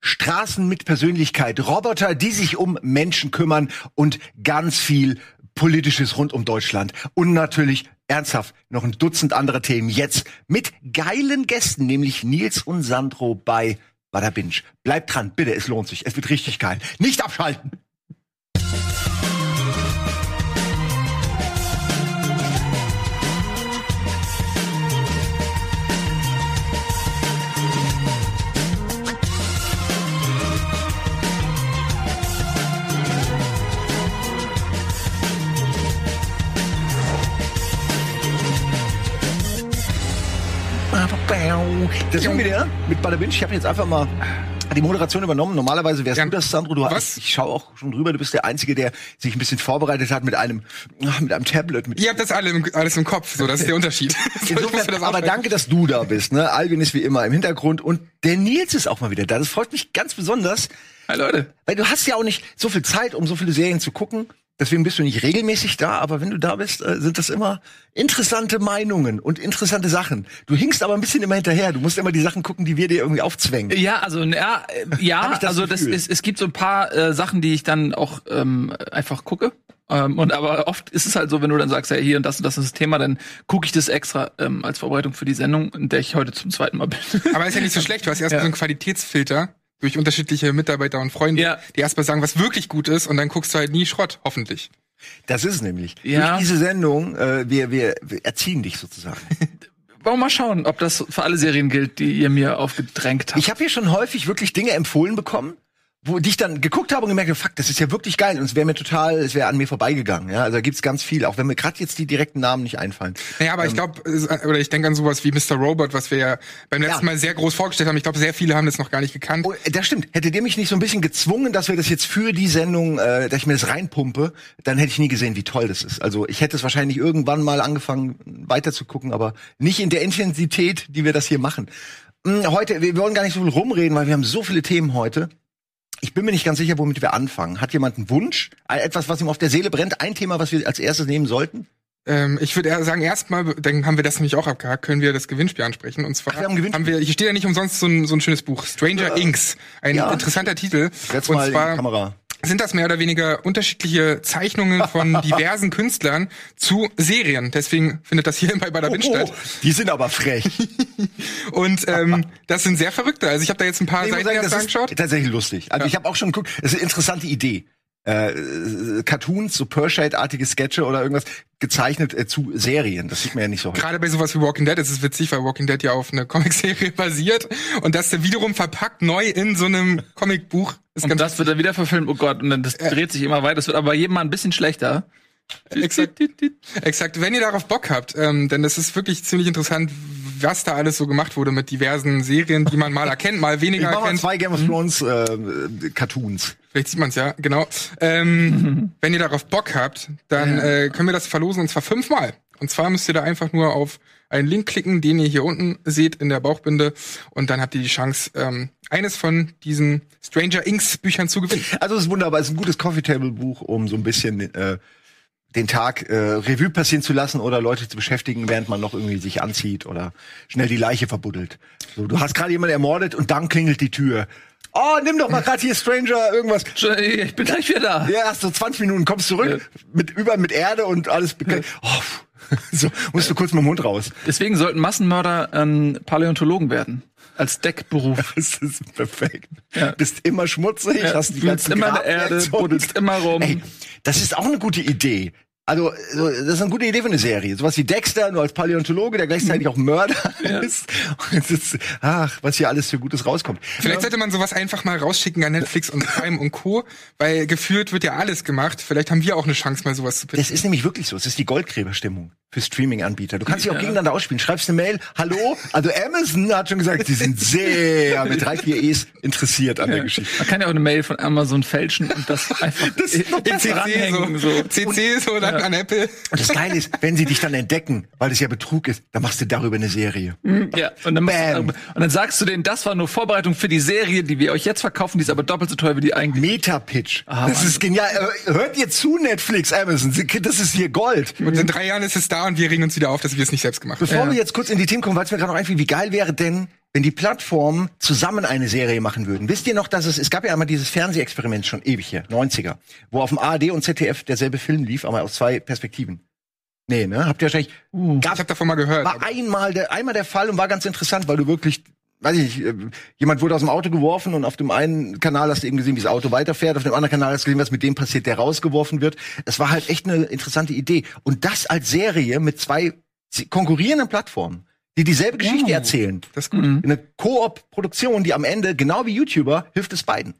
Straßen mit Persönlichkeit, Roboter, die sich um Menschen kümmern und ganz viel Politisches rund um Deutschland. Und natürlich ernsthaft noch ein Dutzend andere Themen jetzt mit geilen Gästen, nämlich Nils und Sandro bei Bada Binge. Bleibt dran, bitte, es lohnt sich. Es wird richtig geil. Nicht abschalten! Das wir wieder mit Bada Binge. Ich habe jetzt einfach mal die Moderation übernommen. Normalerweise wärst Ja. du das, Sandro. Du Was? hast, ich schaue auch schon drüber. Du bist der Einzige, der sich ein bisschen vorbereitet hat mit einem, mit einem Tablet. Mit Ihr habt das alle im, alles im Kopf, so, das ist der Unterschied. Insofern, aber danke, dass du da bist. Ne? Alvin ist wie immer im Hintergrund und der Nils ist auch mal wieder da. Das freut mich ganz besonders, Hi Leute. weil du hast ja auch nicht so viel Zeit, um so viele Serien zu gucken. Deswegen bist du nicht regelmäßig da, aber wenn du da bist, äh, sind das immer interessante Meinungen und interessante Sachen. Du hinkst aber ein bisschen immer hinterher. Du musst immer die Sachen gucken, die wir dir irgendwie aufzwängen. Ja, also ja, äh, ja das also das ist, es gibt so ein paar äh, Sachen, die ich dann auch ähm, einfach gucke. Ähm, und aber oft ist es halt so, wenn du dann sagst, ja hier und das und das ist das Thema, dann gucke ich das extra ähm, als Vorbereitung für die Sendung, in der ich heute zum zweiten Mal bin. Aber ist ja nicht so schlecht. Du hast erstmal Ja. so einen Qualitätsfilter durch unterschiedliche Mitarbeiter und Freunde, Ja. die erstmal sagen, was wirklich gut ist, und dann guckst du halt nie Schrott, hoffentlich. Das ist es nämlich. Ja. Durch diese Sendung, äh, wir, wir, wir erziehen dich sozusagen. Wollen wir mal schauen, ob das für alle Serien gilt, die ihr mir aufgedrängt habt. Ich habe hier schon häufig wirklich Dinge empfohlen bekommen, wo die ich dann geguckt habe und gemerkt habe, fuck, das ist ja wirklich geil und es wäre mir total, es wäre an mir vorbeigegangen. Ja, also da gibt's ganz viel, auch wenn mir gerade jetzt die direkten Namen nicht einfallen. Naja, aber ich glaube, oder ich denke an sowas wie Mr. Robot, was wir ja beim letzten Ja. Mal sehr groß vorgestellt haben. Ich glaube, sehr viele haben das noch gar nicht gekannt. Oh, das stimmt. Hättet ihr mich nicht so ein bisschen gezwungen, dass wir das jetzt für die Sendung, äh, dass ich mir das reinpumpe, dann hätte ich nie gesehen, wie toll das ist. Also ich hätte es wahrscheinlich irgendwann mal angefangen, weiter zu gucken, aber nicht in der Intensität, die wir das hier machen. Hm, Heute, wir wollen gar nicht so viel rumreden, weil wir haben so viele Themen heute. Ich bin mir nicht ganz sicher, womit wir anfangen. Hat jemand einen Wunsch? Äh, Etwas, was ihm auf der Seele brennt? Ein Thema, was wir als erstes nehmen sollten? Ähm, ich würde sagen, erstmal, dann haben wir das nämlich auch abgehakt, können wir das Gewinnspiel ansprechen. Und zwar Ach, wir haben Gewinnspiel. wir, hier steht ja nicht umsonst so ein, so ein schönes Buch, Stranger Inks. Ein ja. interessanter Titel. Jetzt und mal in die zwar Kamera. Sind das mehr oder weniger unterschiedliche Zeichnungen von diversen Künstlern zu Serien. Deswegen findet das hier bei Bada Binge statt. die sind aber frech. Und ähm, das sind sehr verrückte. Also ich habe da jetzt ein paar muss Seiten sagen, das angeschaut. ist tatsächlich lustig. Also Ja. ich habe auch schon geguckt, das ist eine interessante Idee. Äh, äh, Cartoons, so Pershade-artige Sketche oder irgendwas gezeichnet äh, zu Serien. Das sieht man ja nicht so häufig. Gerade bei sowas wie Walking Dead ist es witzig, weil Walking Dead ja auf eine Comicserie basiert und das dann wiederum verpackt neu in so einem Comicbuch. Ist und das wird dann wieder verfilmt, oh Gott, und dann das dreht sich immer weiter. Das wird aber jedem mal ein bisschen schlechter. Exakt. Exakt. Wenn ihr darauf Bock habt, ähm, denn das ist wirklich ziemlich interessant, was da alles so gemacht wurde mit diversen Serien, die man mal erkennt, mal Ich weniger mal erkennt. zwei Game of Thrones äh, äh, Cartoons. Vielleicht sieht man es ja, genau. Ähm, wenn ihr darauf Bock habt, dann äh, können wir das verlosen und zwar fünfmal. Und zwar müsst ihr da einfach nur auf einen Link klicken, den ihr hier unten seht in der Bauchbinde und dann habt ihr die Chance, ähm, eines von diesen Stranger Inks Büchern zu gewinnen. Also es ist wunderbar, es ist ein gutes Coffee-Table-Buch, um so ein bisschen äh, den Tag äh, Revue passieren zu lassen oder Leute zu beschäftigen, während man noch irgendwie sich anzieht oder schnell die Leiche verbuddelt. So, du hast gerade jemanden ermordet und dann klingelt die Tür. Oh, nimm doch mal gerade hier Stranger irgendwas. Ich bin gleich wieder da. Ja, erst so 20 Minuten kommst zurück mit über mit Erde und alles. Oh, so musst du kurz mit dem Mund raus. Deswegen sollten Massenmörder ähm, Paläontologen werden. Als Deckberuf. Das ist perfekt. Ja. Bist immer schmutzig, Ja, hast die wühlst ganzen immer in der Erde, buddelst immer rum. Ey, das ist auch eine gute Idee. Also, so, das ist eine gute Idee für eine Serie. Sowas wie Dexter, nur als Paläontologe, der gleichzeitig auch Mörder ist. Und es ist. Ach, was hier alles für Gutes rauskommt. Vielleicht sollte man sowas einfach mal rausschicken an Netflix und Prime und Co., weil gefühlt wird ja alles gemacht. Vielleicht haben wir auch eine Chance, mal sowas zu pitchen. Das ist nämlich wirklich so. Es ist die Goldgräberstimmung für Streaming-Anbieter. Du kannst dich auch Ja. gegeneinander ausspielen. Schreibst eine Mail. Hallo? Also Amazon hat schon gesagt, sie sind sehr mit drei, vier E's interessiert an der Geschichte. Man kann ja auch eine Mail von Amazon fälschen und das einfach Das in- In CC ranhängen, so, so. CC so dann an Apple. Und das Geile ist, wenn sie dich dann entdecken, weil es ja Betrug ist, dann machst du darüber eine Serie. Ja, und dann, Bam. und dann sagst du denen, das war nur Vorbereitung für die Serie, die wir euch jetzt verkaufen, die ist aber doppelt so teuer wie die eigentlich. Meta-Pitch. Ah, das Mann. ist genial. Äh, Hört ihr zu, Netflix, Amazon? Das ist hier Gold. Und in drei Jahren ist es da und wir regen uns wieder auf, dass wir es nicht selbst gemacht haben. Bevor Ja. wir jetzt kurz in die Themen kommen, weil es mir gerade noch einfiel, wie geil wäre denn wenn die Plattformen zusammen eine Serie machen würden. Wisst ihr noch, dass es, es gab ja einmal dieses Fernsehexperiment schon ewig hier, 90er, wo auf dem ARD und ZDF derselbe Film lief, aber aus zwei Perspektiven. Nee, ne? Habt ihr wahrscheinlich, ich habe davon mal gehört. war einmal der, einmal der Fall und war ganz interessant, weil du wirklich, weiß ich nicht, äh, jemand wurde aus dem Auto geworfen und auf dem einen Kanal hast du eben gesehen, wie das Auto weiterfährt, auf dem anderen Kanal hast du gesehen, was mit dem passiert, der rausgeworfen wird. Es war halt echt eine interessante Idee. Und das als Serie mit zwei konkurrierenden Plattformen, die dieselbe Geschichte erzählen. das ist gut. Mhm. Eine Koop-Produktion, die am Ende, genau wie YouTuber, hilft es beiden.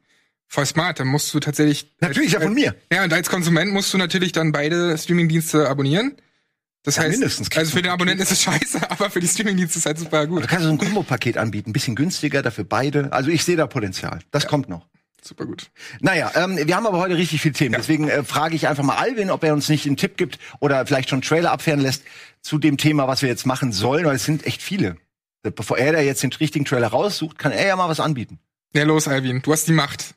Voll smart. Dann musst du tatsächlich. Natürlich, ja von mir. Ja, und als Konsument musst du natürlich dann beide Streamingdienste abonnieren. Das Ja, heißt, mindestens. also für den Abonnenten ist es scheiße, aber für die Streamingdienste ist es halt super Du gut. kannst so ein Kombo-Paket anbieten, ein bisschen günstiger, dafür beide. Also ich sehe da Potenzial. Das kommt noch. Super gut. Naja, ähm, wir haben aber heute richtig viele Themen. Deswegen äh, frage ich einfach mal Alvin, ob er uns nicht einen Tipp gibt oder vielleicht schon einen Trailer abfähren lässt zu dem Thema, was wir jetzt machen sollen, weil es sind echt viele. Bevor er da jetzt den richtigen Trailer raussucht, kann er ja mal was anbieten. Ja, los, Alvin. Du hast die Macht.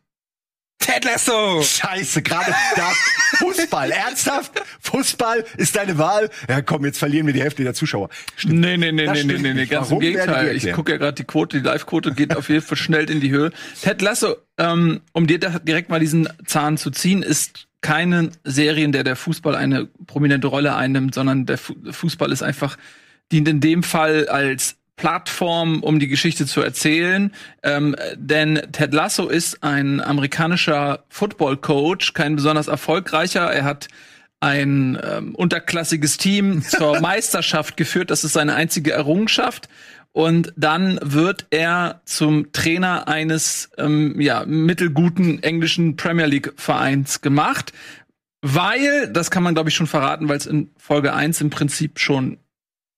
Ted Lasso! Scheiße, gerade da. Fußball, ernsthaft? Fußball ist deine Wahl? Ja, komm, jetzt verlieren wir die Hälfte der Zuschauer. Stimmt. Nee, nee, nee, Das nee, nee, nee, nee, ganz Warum, im Gegenteil. Ich gucke ja gerade die Quote, die Live-Quote geht auf jeden Fall schnell in die Höhe. Ted Lasso, ähm, um dir da direkt mal diesen Zahn zu ziehen, ist keine Serie, in der der Fußball eine prominente Rolle einnimmt, sondern der Fu Fußball ist einfach, dient in dem Fall als Plattform, um die Geschichte zu erzählen. Ähm, denn Ted Lasso ist ein amerikanischer Football-Coach, kein besonders erfolgreicher. Er hat ein ähm, unterklassiges Team zur Meisterschaft geführt. Das ist seine einzige Errungenschaft. Und dann wird er zum Trainer eines ähm, ja, mittelguten englischen Premier League Vereins gemacht. Weil, das kann man glaube ich schon verraten, weil es in Folge 1 im Prinzip schon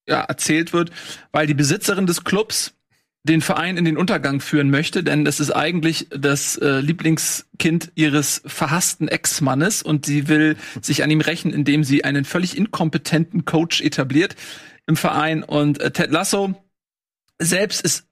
ja, erzählt wird, weil die Besitzerin des Clubs den Verein in den Untergang führen möchte, denn das ist eigentlich das äh, Lieblingskind ihres verhassten Ex-Mannes und sie will sich an ihm rächen, indem sie einen völlig inkompetenten Coach etabliert im Verein und äh, Ted Lasso selbst ist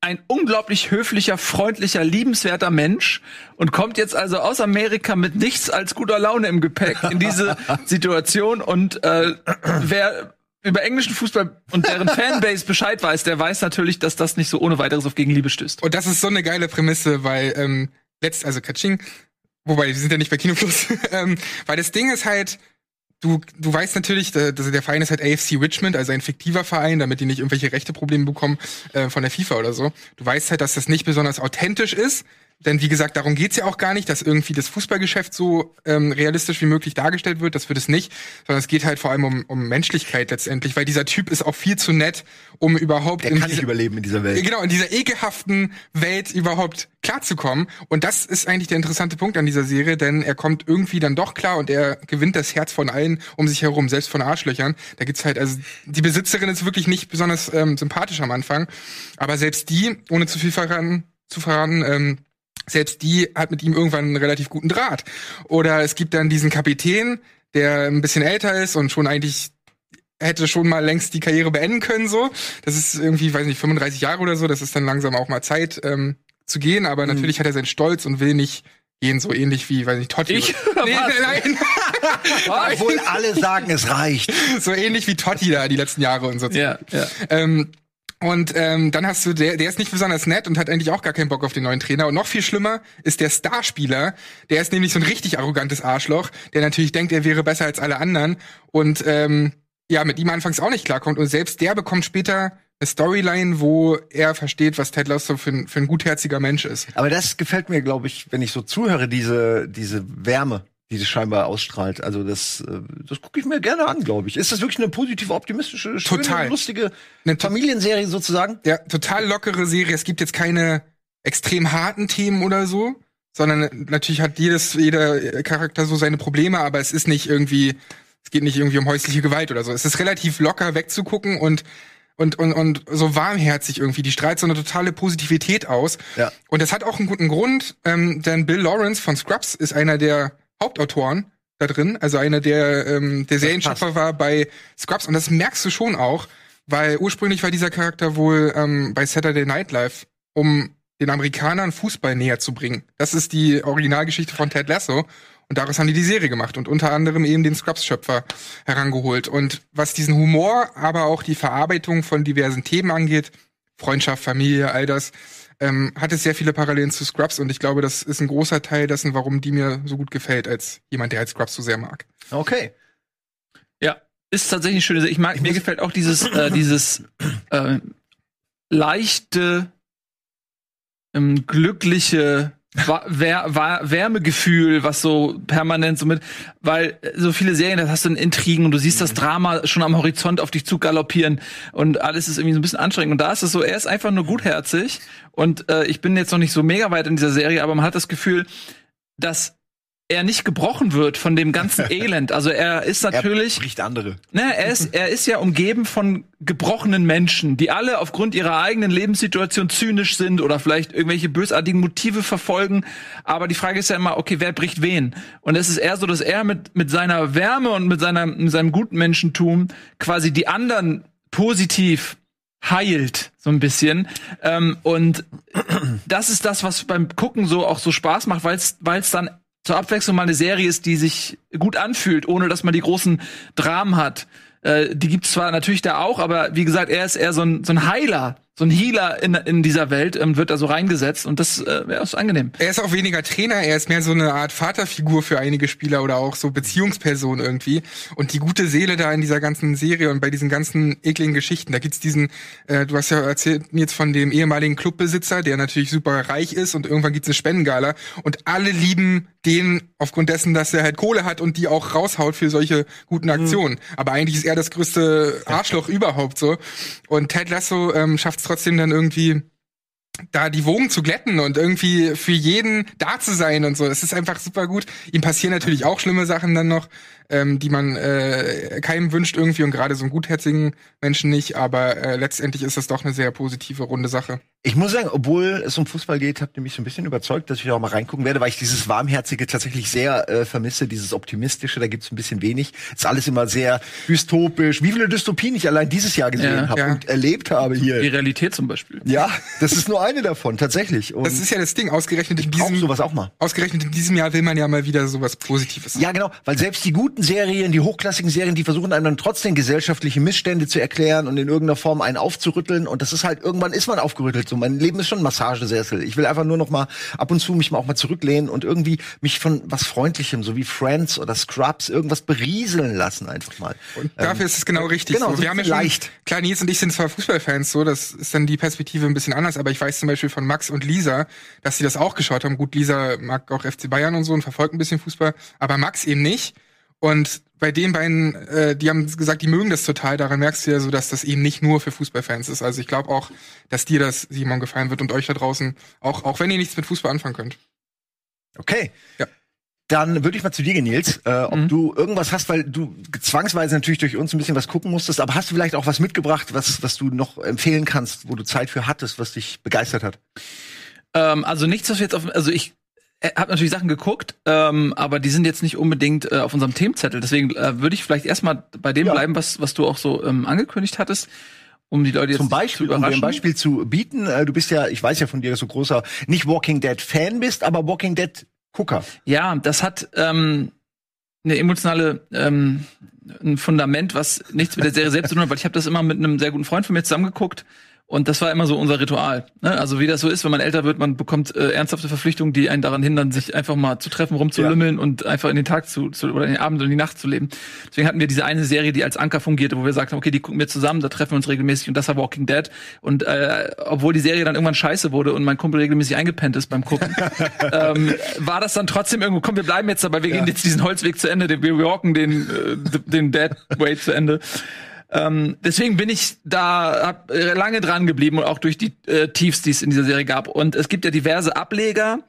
ein unglaublich höflicher, freundlicher, liebenswerter Mensch und kommt jetzt also aus Amerika mit nichts als guter Laune im Gepäck in diese Situation und äh, wer über englischen Fußball und deren Fanbase Bescheid weiß, der weiß natürlich, dass das nicht so ohne weiteres auf Gegenliebe stößt. Und das ist so eine geile Prämisse, weil ähm, letzt, also Katsching, wobei wir sind ja nicht bei Kinofluss, ähm, weil das Ding ist halt, du du weißt natürlich, da- dass der Verein ist halt AFC Richmond, also ein fiktiver Verein, damit die nicht irgendwelche Rechteprobleme bekommen äh, von der FIFA oder so. Du weißt halt, dass das nicht besonders authentisch ist. Denn wie gesagt, darum geht's ja auch gar nicht, dass irgendwie das Fußballgeschäft so ähm, realistisch wie möglich dargestellt wird. Das wird es nicht, sondern es geht halt vor allem um, um Menschlichkeit letztendlich, weil dieser Typ ist auch viel zu nett, um überhaupt Der in kann diese- nicht überleben in dieser Welt. Genau, in dieser ekelhaften Welt überhaupt klarzukommen. Und das ist eigentlich der interessante Punkt an dieser Serie, denn er kommt irgendwie dann doch klar und er gewinnt das Herz von allen um sich herum, selbst von Arschlöchern. Da gibt's halt, also die Besitzerin ist wirklich nicht besonders ähm, sympathisch am Anfang, aber selbst die, ohne zu viel verraten, zu verraten, ähm, selbst die hat mit ihm irgendwann einen relativ guten Draht. Oder es gibt dann diesen Kapitän, der ein bisschen älter ist und schon eigentlich hätte schon mal längst die Karriere beenden können, so. Das ist irgendwie, weiß nicht, 35 Jahre oder so, das ist dann langsam auch mal Zeit ähm, zu gehen, aber natürlich hat er seinen Stolz und will nicht gehen, so ähnlich wie, weiß nicht, Totti. Ich? Nee, nein, Obwohl alle sagen, es reicht. so ähnlich wie Totti da die letzten Jahre und so. Ja, ja. Ähm, und ähm, dann hast du, der, der ist nicht besonders nett und hat eigentlich auch gar keinen Bock auf den neuen Trainer. Und noch viel schlimmer ist der Starspieler. Der ist nämlich so ein richtig arrogantes Arschloch, der natürlich denkt, er wäre besser als alle anderen. Und ähm, ja, mit ihm anfangs auch nicht klarkommt. Und selbst der bekommt später eine Storyline, wo er versteht, was Ted Lasso für, ein- für ein gutherziger Mensch ist. Aber das gefällt mir, glaube ich, wenn ich so zuhöre, diese, diese Wärme, die das scheinbar ausstrahlt. Also das, äh, das gucke ich mir gerne an, glaube ich. Ist das wirklich eine positive, optimistische, schöne, Total. lustige Eine Familienserie sozusagen? Ja, total lockere Serie. Es gibt jetzt keine extrem harten Themen oder so, sondern natürlich hat jedes, jeder Charakter so seine Probleme, aber es ist nicht irgendwie, es geht nicht irgendwie um häusliche Gewalt oder so. Es ist relativ locker wegzugucken und und, und, und so warmherzig irgendwie. Die strahlt so eine totale Positivität aus. Ja. Und das hat auch einen guten Grund, ähm, denn Bill Lawrence von Scrubs ist einer der Hauptautoren da drin, also einer der, ähm, der Serienschöpfer war bei Scrubs. Und das merkst du schon auch, weil ursprünglich war dieser Charakter wohl ähm, bei Saturday Night Live, um den Amerikanern Fußball näher zu bringen. Das ist die Originalgeschichte von Ted Lasso. Und daraus haben die die Serie gemacht und unter anderem eben den Scrubs-Schöpfer herangeholt. Und was diesen Humor, aber auch die Verarbeitung von diversen Themen angeht, Freundschaft, Familie, all das, ähm, hat es sehr viele Parallelen zu Scrubs und ich glaube, das ist ein großer Teil dessen, warum die mir so gut gefällt, als jemand, der halt Scrubs so sehr mag. Okay. Ja, ist tatsächlich eine schöne Serie. Ich mag, mir gefällt auch dieses, äh, dieses äh, leichte, ähm, glückliche Wär, Wär, Wärmegefühl, was so permanent so mit, weil so viele Serien, da hast du Intrigen und du siehst das Drama schon am Horizont auf dich zu galoppieren und alles ist irgendwie so ein bisschen anstrengend. Und da ist es so, er ist einfach nur gutherzig und äh, ich bin jetzt noch nicht so mega weit in dieser Serie, aber man hat das Gefühl, dass er nicht gebrochen wird von dem ganzen Elend. Also er ist natürlich. Er bricht andere. Ne, er ist, er ist ja umgeben von gebrochenen Menschen, die alle aufgrund ihrer eigenen Lebenssituation zynisch sind oder vielleicht irgendwelche bösartigen Motive verfolgen. Aber die Frage ist ja immer, okay, wer bricht wen? Und es ist eher so, dass er mit, mit seiner Wärme und mit, seiner, mit seinem guten Menschentum quasi die anderen positiv heilt, so ein bisschen. Ähm, und das ist das, was beim Gucken so auch so Spaß macht, weil es dann zur Abwechslung mal eine Serie ist, die sich gut anfühlt, ohne dass man die großen Dramen hat. Äh, die gibt's zwar natürlich da auch, aber wie gesagt, er ist eher so ein, so ein Heiler, so ein Healer in, in dieser Welt, ähm, wird da so reingesetzt und das äh, ja, ist angenehm. Er ist auch weniger Trainer, er ist mehr so eine Art Vaterfigur für einige Spieler oder auch so Beziehungsperson irgendwie. Und die gute Seele da in dieser ganzen Serie und bei diesen ganzen ekligen Geschichten, da gibt's diesen, äh, du hast ja erzählt jetzt von dem ehemaligen Clubbesitzer, der natürlich super reich ist und irgendwann gibt's eine Spendengala und alle lieben den aufgrund dessen, dass er halt Kohle hat und die auch raushaut für solche guten Aktionen. Aber eigentlich ist er das größte Arschloch überhaupt so. Und Ted Lasso ähm, schafft es trotzdem dann irgendwie da die Wogen zu glätten und irgendwie für jeden da zu sein und so. Es ist einfach super gut. Ihm passieren natürlich auch schlimme Sachen dann noch, ähm, die man äh, keinem wünscht irgendwie und gerade so einen gutherzigen Menschen nicht. Aber äh, letztendlich ist das doch eine sehr positive, runde Sache. Ich muss sagen, obwohl es um Fußball geht, habt ihr mich so ein bisschen überzeugt, dass ich da auch mal reingucken werde, weil ich dieses Warmherzige tatsächlich sehr äh, vermisse, dieses Optimistische, da gibt's ein bisschen wenig. Ist alles immer sehr dystopisch. Wie viele Dystopien ich allein dieses Jahr gesehen Ja, habe ja. und erlebt habe Die hier. Realität zum Beispiel. Ja, das ist nur eine davon, tatsächlich. Und Das ist ja das Ding. Ausgerechnet in ich brauch diesem, sowas auch mal. ausgerechnet in diesem Jahr will man ja mal wieder sowas Positives. Ja, genau, weil selbst die guten Serien, die hochklassigen Serien, die versuchen einem dann trotzdem gesellschaftliche Missstände zu erklären und in irgendeiner Form einen aufzurütteln. Und das ist halt, irgendwann ist man aufgerüttelt. So, mein Leben ist schon ein Massagesessel. Ich will einfach nur noch mal ab und zu mich mal auch mal zurücklehnen und irgendwie mich von was Freundlichem, so wie Friends oder Scrubs, irgendwas berieseln lassen einfach mal. Und dafür ist es genau richtig. genau, so. so Wir haben ja schon, leicht. klar, Nils und ich sind zwar Fußballfans, so, das ist dann die Perspektive ein bisschen anders, aber ich weiß zum Beispiel von Max und Lisa, dass sie das auch geschaut haben. Gut, Lisa mag auch FC Bayern und so und verfolgt ein bisschen Fußball, aber Max eben nicht. Und bei den beiden, äh, die haben gesagt, die mögen das total. Daran merkst du ja so, dass das eben nicht nur für Fußballfans ist. Also ich glaube auch, dass dir das, Simon, gefallen wird und euch da draußen, auch, auch wenn ihr nichts mit Fußball anfangen könnt. Okay. Ja. Dann würde ich mal zu dir gehen, Nils, äh, ob Mhm. du irgendwas hast, weil du zwangsweise natürlich durch uns ein bisschen was gucken musstest, aber hast du vielleicht auch was mitgebracht, was, was du noch empfehlen kannst, wo du Zeit für hattest, was dich begeistert hat? Ähm, also nichts, was wir jetzt auf, also ich habe natürlich Sachen geguckt, ähm, aber die sind jetzt nicht unbedingt äh, auf unserem Themenzettel. Deswegen äh, würde ich vielleicht erstmal bei dem Ja. bleiben, was, was du auch so ähm, angekündigt hattest, um die Leute jetzt Zum Beispiel, zu um dir ein. Beispiel zu bieten, äh, du bist ja, ich weiß ja von dir, dass du großer, nicht Walking Dead Fan bist, aber Walking Dead Gucker. Ja, das hat ähm, eine emotionale ähm, ein Fundament, was nichts mit der Serie selbst zu tun hat, weil ich habe das immer mit einem sehr guten Freund von mir zusammengeguckt und das war immer so unser Ritual. Ne? Also wie das so ist, wenn man älter wird, man bekommt äh, ernsthafte Verpflichtungen, die einen daran hindern, sich einfach mal zu treffen, rumzulümmeln und einfach in den Tag zu, zu oder in den Abend und die Nacht zu leben. Deswegen hatten wir diese eine Serie, die als Anker fungierte, wo wir sagten, okay, die gucken wir zusammen, da treffen wir uns regelmäßig und das war Walking Dead. Und äh, obwohl die Serie dann irgendwann scheiße wurde und mein Kumpel regelmäßig eingepennt ist beim Gucken, ähm, war das dann trotzdem irgendwo, komm, wir bleiben jetzt dabei, wir gehen jetzt diesen Holzweg zu Ende, wir walken den, äh, den Dead Way zu Ende. Ähm, deswegen bin ich da hab, lange dran geblieben und auch durch die äh, Tiefs, die es in dieser Serie gab. Und es gibt ja diverse Ableger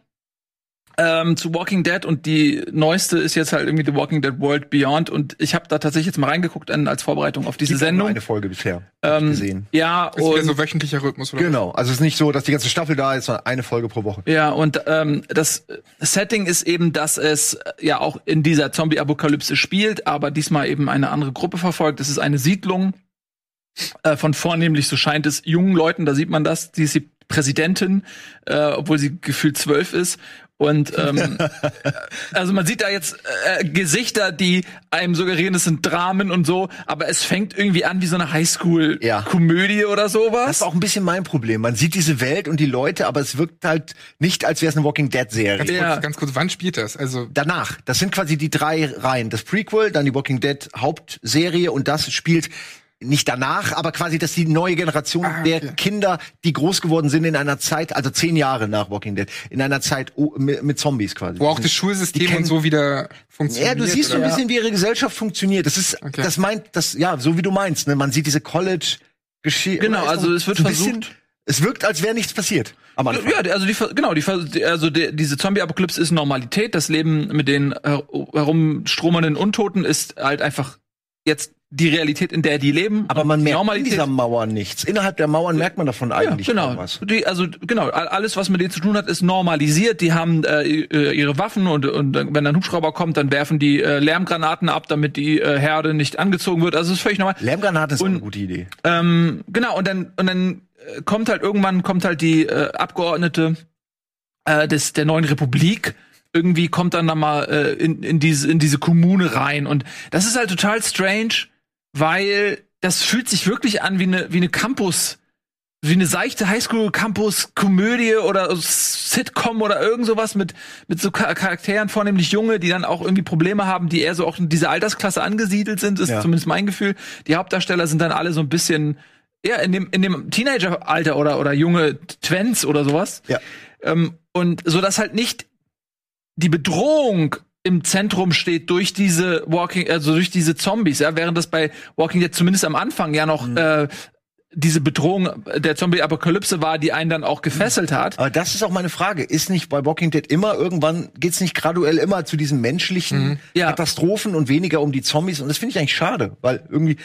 ähm, zu Walking Dead und die neueste ist jetzt halt irgendwie The Walking Dead World Beyond und ich habe da tatsächlich jetzt mal reingeguckt an, als Vorbereitung auf diese Gibt auch nur Sendung. Eine Folge bisher Ähm, gesehen. ja, Ist wieder und so wöchentlicher Rhythmus, oder? Genau, also es ist nicht so, dass die ganze Staffel da ist, sondern eine Folge pro Woche. Ja, und ähm, das Setting ist eben, dass es äh, ja auch in dieser Zombie-Apokalypse spielt, aber diesmal eben eine andere Gruppe verfolgt. Es ist eine Siedlung äh, von vornehmlich, so scheint es, jungen Leuten, da sieht man das, die, sie- Präsidentin, äh, obwohl sie gefühlt zwölf ist. Und ähm, also man sieht da jetzt äh, Gesichter, die einem suggerieren, es sind Dramen und so, aber es fängt irgendwie an wie so eine Highschool-Komödie oder sowas. Das ist auch ein bisschen mein Problem. Man sieht diese Welt und die Leute, aber es wirkt halt nicht, als wäre es eine Walking Dead-Serie. Ganz, Ja. kurz, ganz kurz, wann spielt das? Also Danach, das sind quasi die drei Reihen. Das Prequel, dann die Walking Dead Hauptserie und das spielt nicht danach, aber quasi, dass die neue Generation Ah, der okay. Kinder, die groß geworden sind in einer Zeit, also zehn Jahre nach Walking Dead, in einer Zeit oh, mit, mit Zombies quasi. wo auch Die das Schulsystem und so wieder funktioniert. Ja, du siehst so ein bisschen, wie ihre Gesellschaft funktioniert. Das ist, Okay. das meint, das, ja, so wie du meinst, ne? Man sieht diese College-Geschichte. Genau, also es wird versucht- Es wirkt, als wäre nichts passiert. Am Anfang. Ja, also die, genau, die, also die, diese Zombie-Apokalypse ist Normalität. Das Leben mit den her herumstromernden Untoten ist halt einfach jetzt die Realität, in der die leben. Aber man merkt in Normalität. dieser Mauer nichts. Innerhalb der Mauern merkt man davon Ja, eigentlich genau. kaum was. Die, also genau, all- alles, was mit denen zu tun hat, ist normalisiert. Die haben äh, äh, ihre Waffen und, und wenn ein Hubschrauber kommt, dann werfen die äh, Lärmgranaten ab, damit die äh, Herde nicht angezogen wird. Also es ist völlig normal. Lärmgranaten ist Und- eine gute Idee. Ähm, genau, und dann, und dann äh, kommt halt irgendwann kommt halt die äh, Abgeordnete äh, des, der neuen Republik. Irgendwie kommt dann da mal äh, in, in, diese, in diese Kommune rein. Und das ist halt total strange, weil das fühlt sich wirklich an wie eine, wie eine Campus, wie eine seichte Highschool-Campus-Komödie oder Sitcom oder irgend sowas mit, mit so Char- Charakteren, vornehmlich Junge, die dann auch irgendwie Probleme haben, die eher so auch in dieser Altersklasse angesiedelt sind, ist Ja. zumindest mein Gefühl. Die Hauptdarsteller sind dann alle so ein bisschen, ja, in dem, in dem Teenager-Alter oder, oder junge Twents oder sowas. Ja. Ähm, und so dass halt nicht die Bedrohung im Zentrum steht durch diese Walking, also durch diese Zombies, ja, während das bei Walking Dead zumindest am Anfang ja noch äh, diese Bedrohung der Zombie-Apokalypse war, die einen dann auch gefesselt hat. Aber das ist auch meine Frage. Ist nicht bei Walking Dead immer irgendwann, geht's nicht graduell immer zu diesen menschlichen Ja. Katastrophen und weniger um die Zombies? Und das finde ich eigentlich schade, weil irgendwie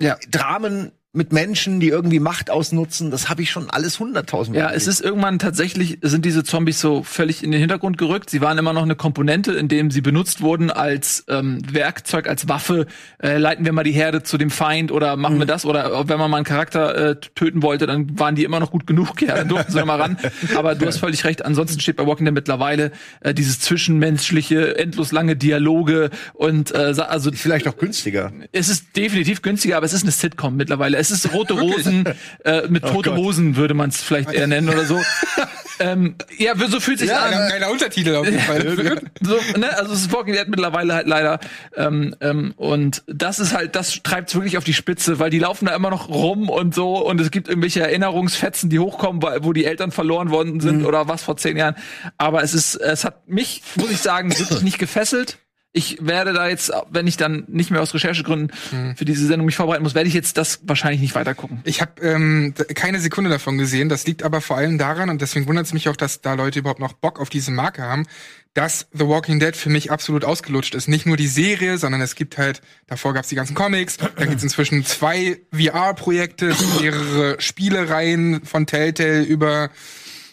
Ja. Dramen mit Menschen, die irgendwie Macht ausnutzen, das habe ich schon alles hunderttausend Ja, es ist irgendwann tatsächlich, sind diese Zombies so völlig in den Hintergrund gerückt. Sie waren immer noch eine Komponente, in dem sie benutzt wurden als ähm, Werkzeug, als Waffe. Äh, leiten wir mal die Herde zu dem Feind oder machen wir das? Oder wenn man mal einen Charakter äh, töten wollte, dann waren die immer noch gut genug. Ja, dann durften sie noch mal ran. Aber du hast völlig recht. Ansonsten steht bei Walking Dead mittlerweile äh, dieses zwischenmenschliche, endlos lange Dialoge und äh, also vielleicht auch günstiger. es ist definitiv günstiger, aber es ist eine Sitcom mittlerweile. Es ist rote Rosen, äh, mit tote Gott. Hosen würde man es vielleicht eher nennen oder so. ähm, ja, so fühlt sich Ja, an. geiler, geiler Untertitel auf jeden Fall. So, ne, also es ist Walking Dead mittlerweile halt leider. Ähm, ähm, und das ist halt, das treibt es wirklich auf die Spitze, weil die laufen da immer noch rum und so und es gibt irgendwelche Erinnerungsfetzen, die hochkommen, wo die Eltern verloren worden sind Mhm. oder was vor zehn Jahren. Aber es ist, es hat mich, muss ich sagen, wirklich nicht gefesselt. Ich werde da jetzt, wenn ich dann nicht mehr aus Recherchegründen Mhm. für diese Sendung mich vorbereiten muss, werde ich jetzt das wahrscheinlich nicht weiter gucken. Ich habe ähm, keine Sekunde davon gesehen. Das liegt aber vor allem daran, und deswegen wundert es mich auch, dass da Leute überhaupt noch Bock auf diese Marke haben, dass The Walking Dead für mich absolut ausgelutscht ist. Nicht nur die Serie, sondern es gibt halt, davor gab es die ganzen Comics, da gibt es inzwischen zwei VR-Projekte, mehrere Spielereien von Telltale über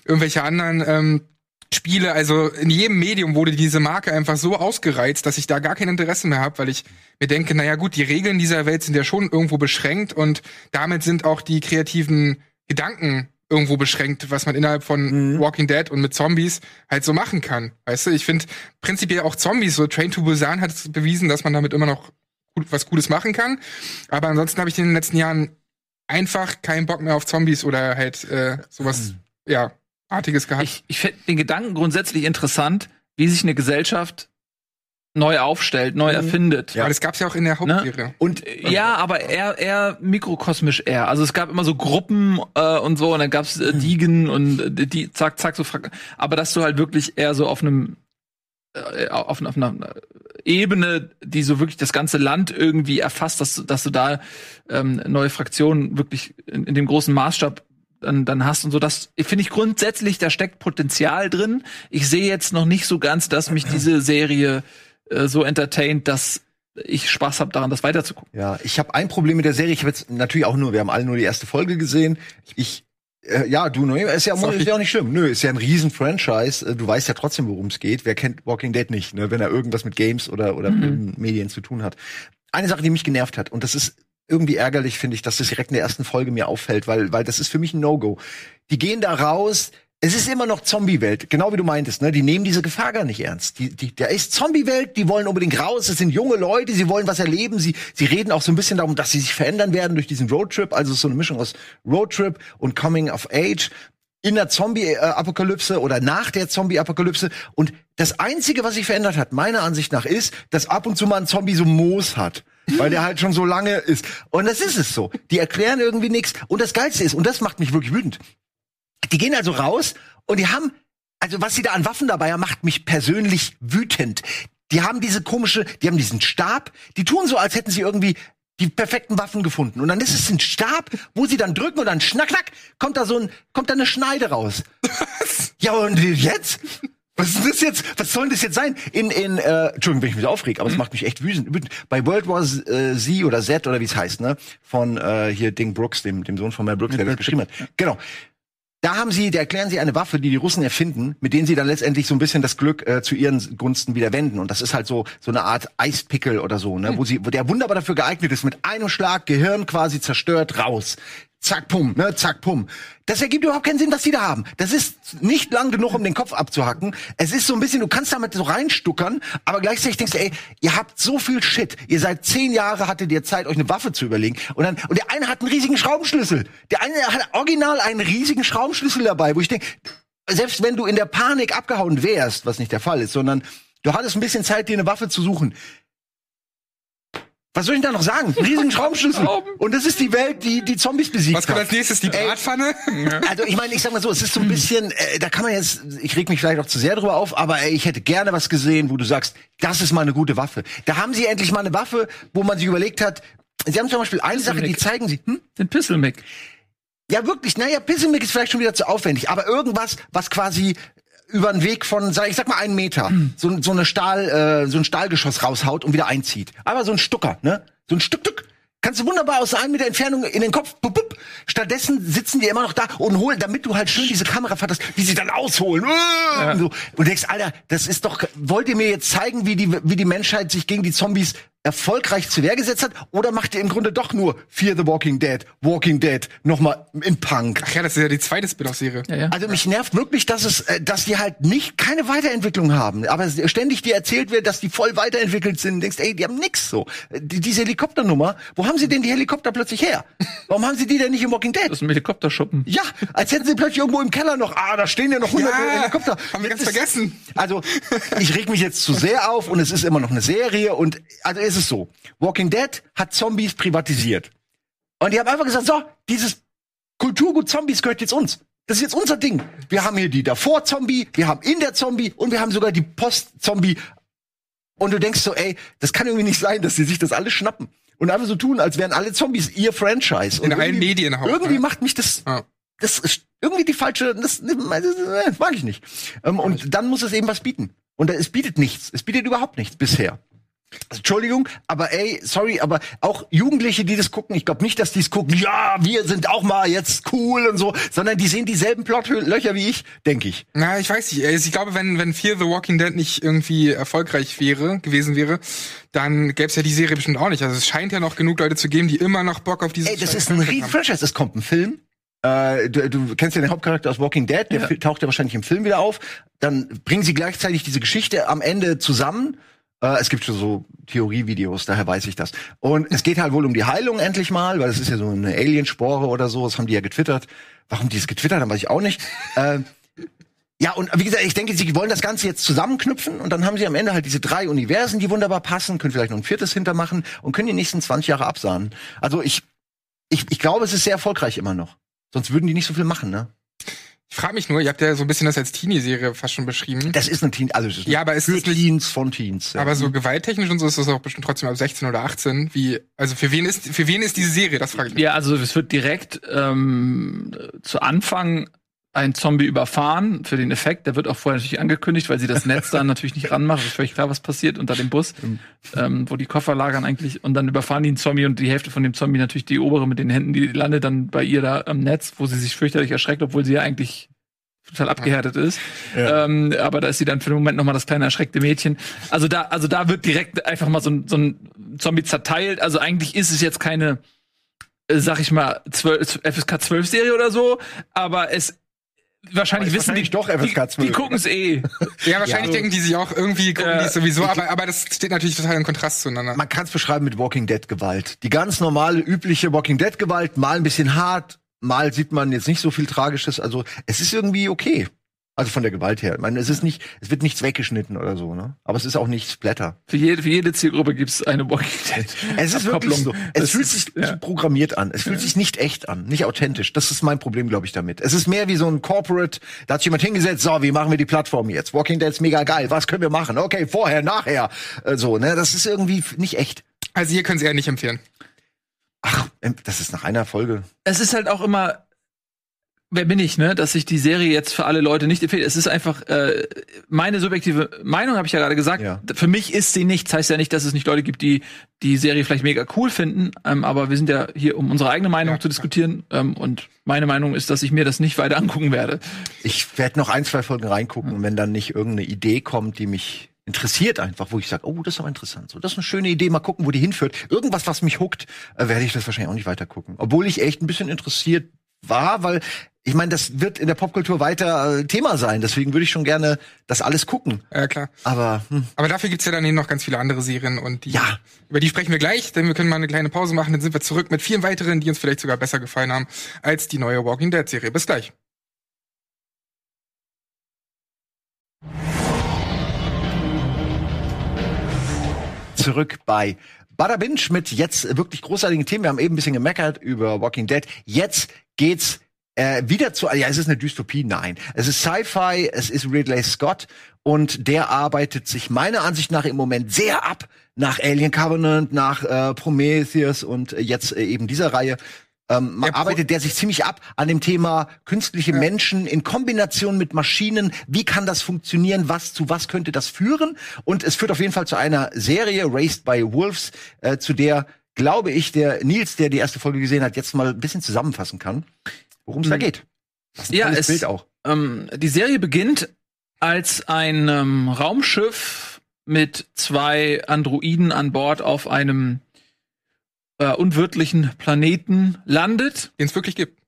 irgendwelche anderen ähm, Spiele, also in jedem Medium wurde diese Marke einfach so ausgereizt, dass ich da gar kein Interesse mehr habe, weil ich mir denke, naja gut, die Regeln dieser Welt sind ja schon irgendwo beschränkt und damit sind auch die kreativen Gedanken irgendwo beschränkt, was man innerhalb von Walking Dead und mit Zombies halt so machen kann. Weißt du, ich finde prinzipiell auch Zombies, so Train to Busan hat es bewiesen, dass man damit immer noch was Gutes machen kann. Aber ansonsten habe ich in den letzten Jahren einfach keinen Bock mehr auf Zombies oder halt äh, sowas, ja, artiges gehabt. Ich, ich finde den Gedanken grundsätzlich interessant, wie sich eine Gesellschaft neu aufstellt, neu erfindet. Ja, das gab's ja auch in der Hauptserie. Und Ja, aber eher, eher mikrokosmisch eher. Also es gab immer so Gruppen äh, und so und dann gab's äh, Diegen und äh, die zack, zack, so aber dass du halt wirklich eher so auf einem äh, auf, auf einer Ebene, die so wirklich das ganze Land irgendwie erfasst, dass, du- dass du da ähm, neue Fraktionen wirklich in, in dem großen Maßstab dann, dann hast und so. Das finde ich grundsätzlich, da steckt Potenzial drin. Ich sehe jetzt noch nicht so ganz, dass mich diese Serie äh, so entertaint, dass ich Spaß habe daran, das weiterzugucken. Ja, ich habe ein Problem mit der Serie. Ich habe jetzt natürlich auch nur, wir haben alle nur die erste Folge gesehen. Ich äh, ja, du, ne, ist ja, ist ja auch nicht schlimm. Nö, ist ja ein riesen Franchise. Äh, Du weißt ja trotzdem, worum es geht. Wer kennt Walking Dead nicht, ne, wenn er irgendwas mit Games oder oder Medien zu tun hat. Eine Sache, die mich genervt hat, und das ist irgendwie ärgerlich, finde ich, dass das direkt in der ersten Folge mir auffällt, weil, weil das ist für mich ein No-Go. Die gehen da raus, es ist immer noch Zombie-Welt, genau wie du meintest, ne? Die nehmen diese Gefahr gar nicht ernst. Die, die, der ist Zombie-Welt, die wollen unbedingt raus, es sind junge Leute, sie wollen was erleben, sie, sie reden auch so ein bisschen darum, dass sie sich verändern werden durch diesen Roadtrip, also so eine Mischung aus Roadtrip und Coming of Age in der Zombie-Apokalypse oder nach der Zombie-Apokalypse. Und das Einzige, was sich verändert hat, meiner Ansicht nach, ist, dass ab und zu mal ein Zombie so Moos hat. Weil der halt schon so lange ist. Und das ist es so. Die erklären irgendwie nichts. Und das Geilste ist, und das macht mich wirklich wütend, die gehen also raus und die haben, also was sie da an Waffen dabei haben, macht mich persönlich wütend. Die haben diese komische, die haben diesen Stab, die tun so, als hätten sie irgendwie die perfekten Waffen gefunden. Und dann ist es ein Stab, wo sie dann drücken und dann schnack, schnack, kommt da so ein, kommt da eine Schneide raus. ja, und jetzt? Was ist das jetzt? Was soll denn das jetzt sein? In, in, äh, Entschuldigung, wenn ich mich aufreg, aber es macht mich echt wütend. Bei World War äh, Z oder Z oder wie es heißt, ne? Von äh, hier Ding Brooks, dem, dem Sohn von Mel Brooks, der das geschrieben hat. Genau. Da haben sie, da erklären sie eine Waffe, die die Russen erfinden, mit denen sie dann letztendlich so ein bisschen das Glück äh, zu ihren Gunsten wieder wenden. Und das ist halt so so eine Art Eispickel oder so, ne, wo sie, wo der wunderbar dafür geeignet ist, mit einem Schlag Gehirn quasi zerstört raus. Zack, pum, ne, zack, pum. Das ergibt überhaupt keinen Sinn, was die da haben. Das ist nicht lang genug, um den Kopf abzuhacken. Es ist so ein bisschen, du kannst damit so reinstuckern, aber gleichzeitig denkst du, ey, ihr habt so viel Shit. Ihr seid zehn Jahre, hattet ihr Zeit, euch eine Waffe zu überlegen. Und dann, und der eine hat einen riesigen Schraubenschlüssel. Der eine hat original einen riesigen Schraubenschlüssel dabei, wo ich denke, selbst wenn du in der Panik abgehauen wärst, was nicht der Fall ist, sondern du hattest ein bisschen Zeit, dir eine Waffe zu suchen. Was soll ich da noch sagen? Riesigen Schraubenschlüssel. Und das ist die Welt, die die Zombies besiegt Was kommt hat. als nächstes? Die. Bratpfanne? Also ich meine, ich sag mal so, es ist so ein bisschen, äh, da kann man jetzt, ich reg mich vielleicht auch zu sehr drüber auf, aber ey, ich hätte gerne was gesehen, wo du sagst, das ist mal eine gute Waffe. Da haben sie endlich mal eine Waffe, wo man sich überlegt hat, sie haben zum Beispiel eine Sache, die zeigen sie, hm? Den Pistol-Mick. Ja, wirklich, naja, Pissimic ist vielleicht schon wieder zu aufwendig, aber irgendwas, was quasi über einen Weg von, sag- ich sag mal, einen Meter, so, so eine Stahl, äh, so ein Stahlgeschoss raushaut und wieder einzieht. Aber so ein Stucker, ne? So ein Stück, Stück. Kannst du wunderbar aus einem Meter Entfernung in den Kopf. Bup, bup. Stattdessen sitzen die immer noch da und holen, damit du halt schön diese Kamera fatterst, wie sie dann ausholen. Und, so. und du denkst, Alter, das ist doch, wollt ihr mir jetzt zeigen, wie die, wie die Menschheit sich gegen die Zombies erfolgreich zu Wehr gesetzt hat? Oder macht ihr im Grunde doch nur Fear the Walking Dead, Walking Dead, nochmal in Punk? Ach ja, das ist ja die zweite Spin-off-Serie. Ja, ja. Also mich nervt wirklich, dass es, äh, dass die halt nicht keine Weiterentwicklung haben. Aber ständig dir erzählt wird, dass die voll weiterentwickelt sind. Du denkst, ey, die haben nix so. Die, diese Helikopternummer, wo haben sie denn die Helikopter plötzlich her? Warum haben sie die denn nicht im Walking Dead? Das ist ein Helikopterschuppen. Ja, als hätten sie plötzlich irgendwo im Keller noch, ah, da stehen ja noch 100 Ja, Helikopter. haben wir ganz vergessen. Also, ich reg mich jetzt zu sehr auf und es ist immer noch eine Serie und, also ist es so. Walking Dead hat Zombies privatisiert. Und die haben einfach gesagt, so, dieses Kulturgut Zombies gehört jetzt uns. Das ist jetzt unser Ding. Wir haben hier die davor Zombie, wir haben in der Zombie und wir haben sogar die Post-Zombie. Und du denkst so, ey, das kann irgendwie nicht sein, dass sie sich das alles schnappen. Und einfach so tun, als wären alle Zombies ihr Franchise. Und In allen Medien Irgendwie ne? macht mich das Ja. das ist irgendwie die falsche, das, das mag ich nicht. Ähm, und dann muss es eben was bieten. Und es bietet nichts. Es bietet überhaupt nichts bisher. Entschuldigung, aber ey, sorry, aber auch Jugendliche, die das gucken, ich glaube nicht, dass die es gucken, ja, wir sind auch mal jetzt cool und so, sondern die sehen dieselben Plotlöcher wie ich, denke ich. Na, ich weiß nicht. Also Ich glaube, wenn, wenn Fear the Walking Dead nicht irgendwie erfolgreich wäre, gewesen wäre, dann gäbe es ja die Serie bestimmt auch nicht. Also es scheint ja noch genug Leute zu geben, die immer noch Bock auf diese Ey, das scheiß ist ein. Franchise. Es kommt ein Film. Äh, du, du kennst ja den Hauptcharakter aus Walking Dead, der Ja. taucht ja wahrscheinlich im Film wieder auf. Dann bringen sie gleichzeitig diese Geschichte am Ende zusammen. Äh, es gibt schon so Theorievideos, daher weiß ich das. Und es geht halt wohl um die Heilung endlich mal, weil es ist ja so eine Alienspore oder so, das haben die ja getwittert. Warum die es getwittert haben, weiß ich auch nicht. äh, ja, und wie gesagt, ich denke, sie wollen das Ganze jetzt zusammenknüpfen und dann haben sie am Ende halt diese drei Universen, die wunderbar passen, können vielleicht noch ein viertes hintermachen und können die nächsten 20 Jahre absahnen. Also ich, ich, ich glaube, es ist sehr erfolgreich immer noch. Sonst würden die nicht so viel machen, ne? Ich frage mich nur, ihr habt ja so ein bisschen das als Teenie-Serie fast schon beschrieben. Das ist eine Teen, also es ist Ja, aber ist für nicht- Teens von Teens. Ja. Aber so gewalttechnisch und so ist das auch bestimmt trotzdem ab 16 oder 18. Wie, also für wen ist, für wen ist diese Serie? Das frage ich mich. Ja, also es wird direkt ähm, zu Anfang ein Zombie überfahren für den Effekt. Der wird auch vorher natürlich angekündigt, weil sie das Netz dann natürlich nicht ranmachen. Ist völlig klar, was passiert unter dem Bus, ähm, wo die Koffer lagern eigentlich. Und dann überfahren die einen Zombie und die Hälfte von dem Zombie natürlich die obere mit den Händen, die landet dann bei ihr da am Netz, wo sie sich fürchterlich erschreckt, obwohl sie ja eigentlich total abgehärtet ist. Ähm, aber da ist sie dann für den Moment noch mal das kleine erschreckte Mädchen. Also da, also da wird direkt einfach mal so ein, so ein Zombie zerteilt. Also eigentlich ist es jetzt keine äh, sag ich mal, 12, FSK 12 Serie oder so, aber es wahrscheinlich wissen wahrscheinlich die doch FSK 12, Die, die gucken es eh. Ja, wahrscheinlich Ja. denken die sich auch irgendwie, gucken Ja. die es sowieso, aber, aber das steht natürlich total im Kontrast zueinander. Man kann es beschreiben mit Walking Dead Gewalt. Die ganz normale, übliche Walking Dead Gewalt, mal ein bisschen hart, mal sieht man jetzt nicht so viel Tragisches. Also es ist irgendwie okay. Also von der Gewalt her. Ich meine, es ist nicht, es wird nichts weggeschnitten oder so, ne? Aber es ist auch nicht Splatter. Für jede, für jede Zielgruppe gibt's eine Walking Dead. Es ist wirklich so. Es Das fühlt ist- sich ja. programmiert an. Es fühlt sich nicht echt an, nicht authentisch. Das ist mein Problem, glaube ich, damit. Es ist mehr wie so ein Corporate, da hat sich jemand hingesetzt, so, wie machen wir die Plattform jetzt? Walking Dead ist mega geil, was können wir machen? Okay, vorher, nachher. Äh, So, ne? Das ist irgendwie nicht echt. Also hier können sie eher nicht empfehlen. Ach, ähm, das ist nach einer Folge. es ist halt auch immer, wer bin ich, ne, dass ich die Serie jetzt für alle Leute nicht empfehle. Es ist einfach äh, meine subjektive Meinung, habe ich ja gerade gesagt. Ja. Für mich ist sie nichts. Heißt ja nicht, dass es nicht Leute gibt, die die Serie vielleicht mega cool finden. Ähm, aber wir sind ja hier, um unsere eigene Meinung Ja, zu diskutieren. Ähm, und meine Meinung ist, dass ich mir das nicht weiter angucken werde. Ich werde noch ein, zwei Folgen reingucken, und wenn dann nicht irgendeine Idee kommt, die mich interessiert einfach, wo ich sage, oh, das ist aber interessant. So, das ist eine schöne Idee, mal gucken, wo die hinführt. Irgendwas, was mich huckt, äh, werde ich das wahrscheinlich auch nicht weiter gucken. Obwohl ich echt ein bisschen interessiert war, weil ich meine, das wird in der Popkultur weiter äh, Thema sein. Deswegen würde ich schon gerne das alles gucken. Ja, klar. Aber hm, Aber dafür gibt's ja dann eben noch ganz viele andere Serien und die, Ja. über die sprechen wir gleich, denn wir können mal eine kleine Pause machen, dann sind wir zurück mit vielen weiteren, die uns vielleicht sogar besser gefallen haben als die neue Walking Dead Serie. Bis gleich. zurück bei Bada Binge mit jetzt wirklich großartigen Themen. Wir haben eben ein bisschen gemeckert über Walking Dead. Jetzt geht's äh, wieder zu, ja, es ist eine Dystopie, nein. Es ist Sci-Fi, es ist Ridley Scott und der arbeitet sich meiner Ansicht nach im Moment sehr ab nach Alien Covenant, nach äh, Prometheus und äh, jetzt äh, eben dieser Reihe. Ähm, Der Pro- arbeitet der sich ziemlich ab an dem Thema künstliche Menschen in Kombination mit Maschinen. Wie kann das funktionieren? Was zu was könnte das führen? Und es führt auf jeden Fall zu einer Serie Raised by Wolves, äh, zu der glaube ich, der Nils, der die erste Folge gesehen hat, jetzt mal ein bisschen zusammenfassen kann, worum es da Mhm. geht. Das ist ein Ja, es- Bild auch. Ähm, die Serie beginnt, als ein ähm, Raumschiff mit zwei Androiden an Bord auf einem äh, unwirtlichen Planeten landet. Den es wirklich gibt.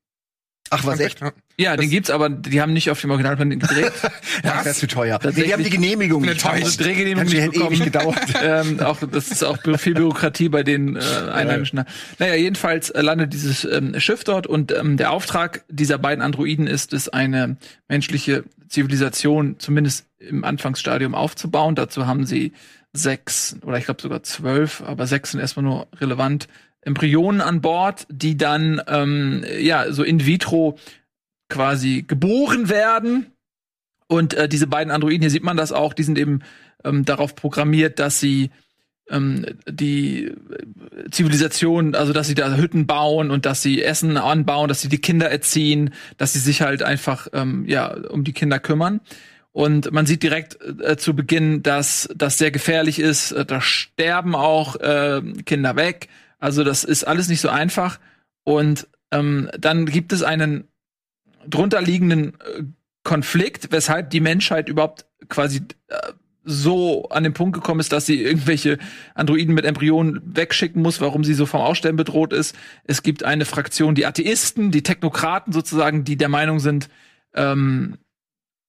Ach, was echt? Ja. Ja, den gibt's, aber die haben nicht auf dem Originalplaneten gedreht. Ja, das wäre zu teuer. Nee, die haben die Genehmigung nicht. enttäuscht. bekommen. Drehgenehmigung Die nicht hätte ewig gedauert. ähm, auch, das ist auch viel Bürokratie bei den äh, Einheimischen. Naja, jedenfalls äh, landet dieses ähm, Schiff dort und ähm, der Auftrag dieser beiden Androiden ist es, eine menschliche Zivilisation zumindest im Anfangsstadium aufzubauen. Dazu haben sie sechs oder ich glaube sogar zwölf, aber sechs sind erstmal nur relevant, Embryonen an Bord, die dann ähm, ja so in vitro quasi geboren werden. Und äh, diese beiden Androiden, hier sieht man das auch, die sind eben ähm, darauf programmiert, dass sie ähm, die Zivilisation, also dass sie da Hütten bauen und dass sie Essen anbauen, dass sie die Kinder erziehen, dass sie sich halt einfach ähm, ja um die Kinder kümmern. Und man sieht direkt äh, zu Beginn, dass das sehr gefährlich ist. Äh, da sterben auch äh, Kinder weg. Also das ist alles nicht so einfach. Und ähm, dann gibt es einen drunterliegenden äh, Konflikt, weshalb die Menschheit überhaupt quasi äh, so an den Punkt gekommen ist, dass sie irgendwelche Androiden mit Embryonen wegschicken muss, warum sie so vom Aussterben bedroht ist. Es gibt eine Fraktion, die Atheisten, die Technokraten sozusagen, die der Meinung sind, ähm,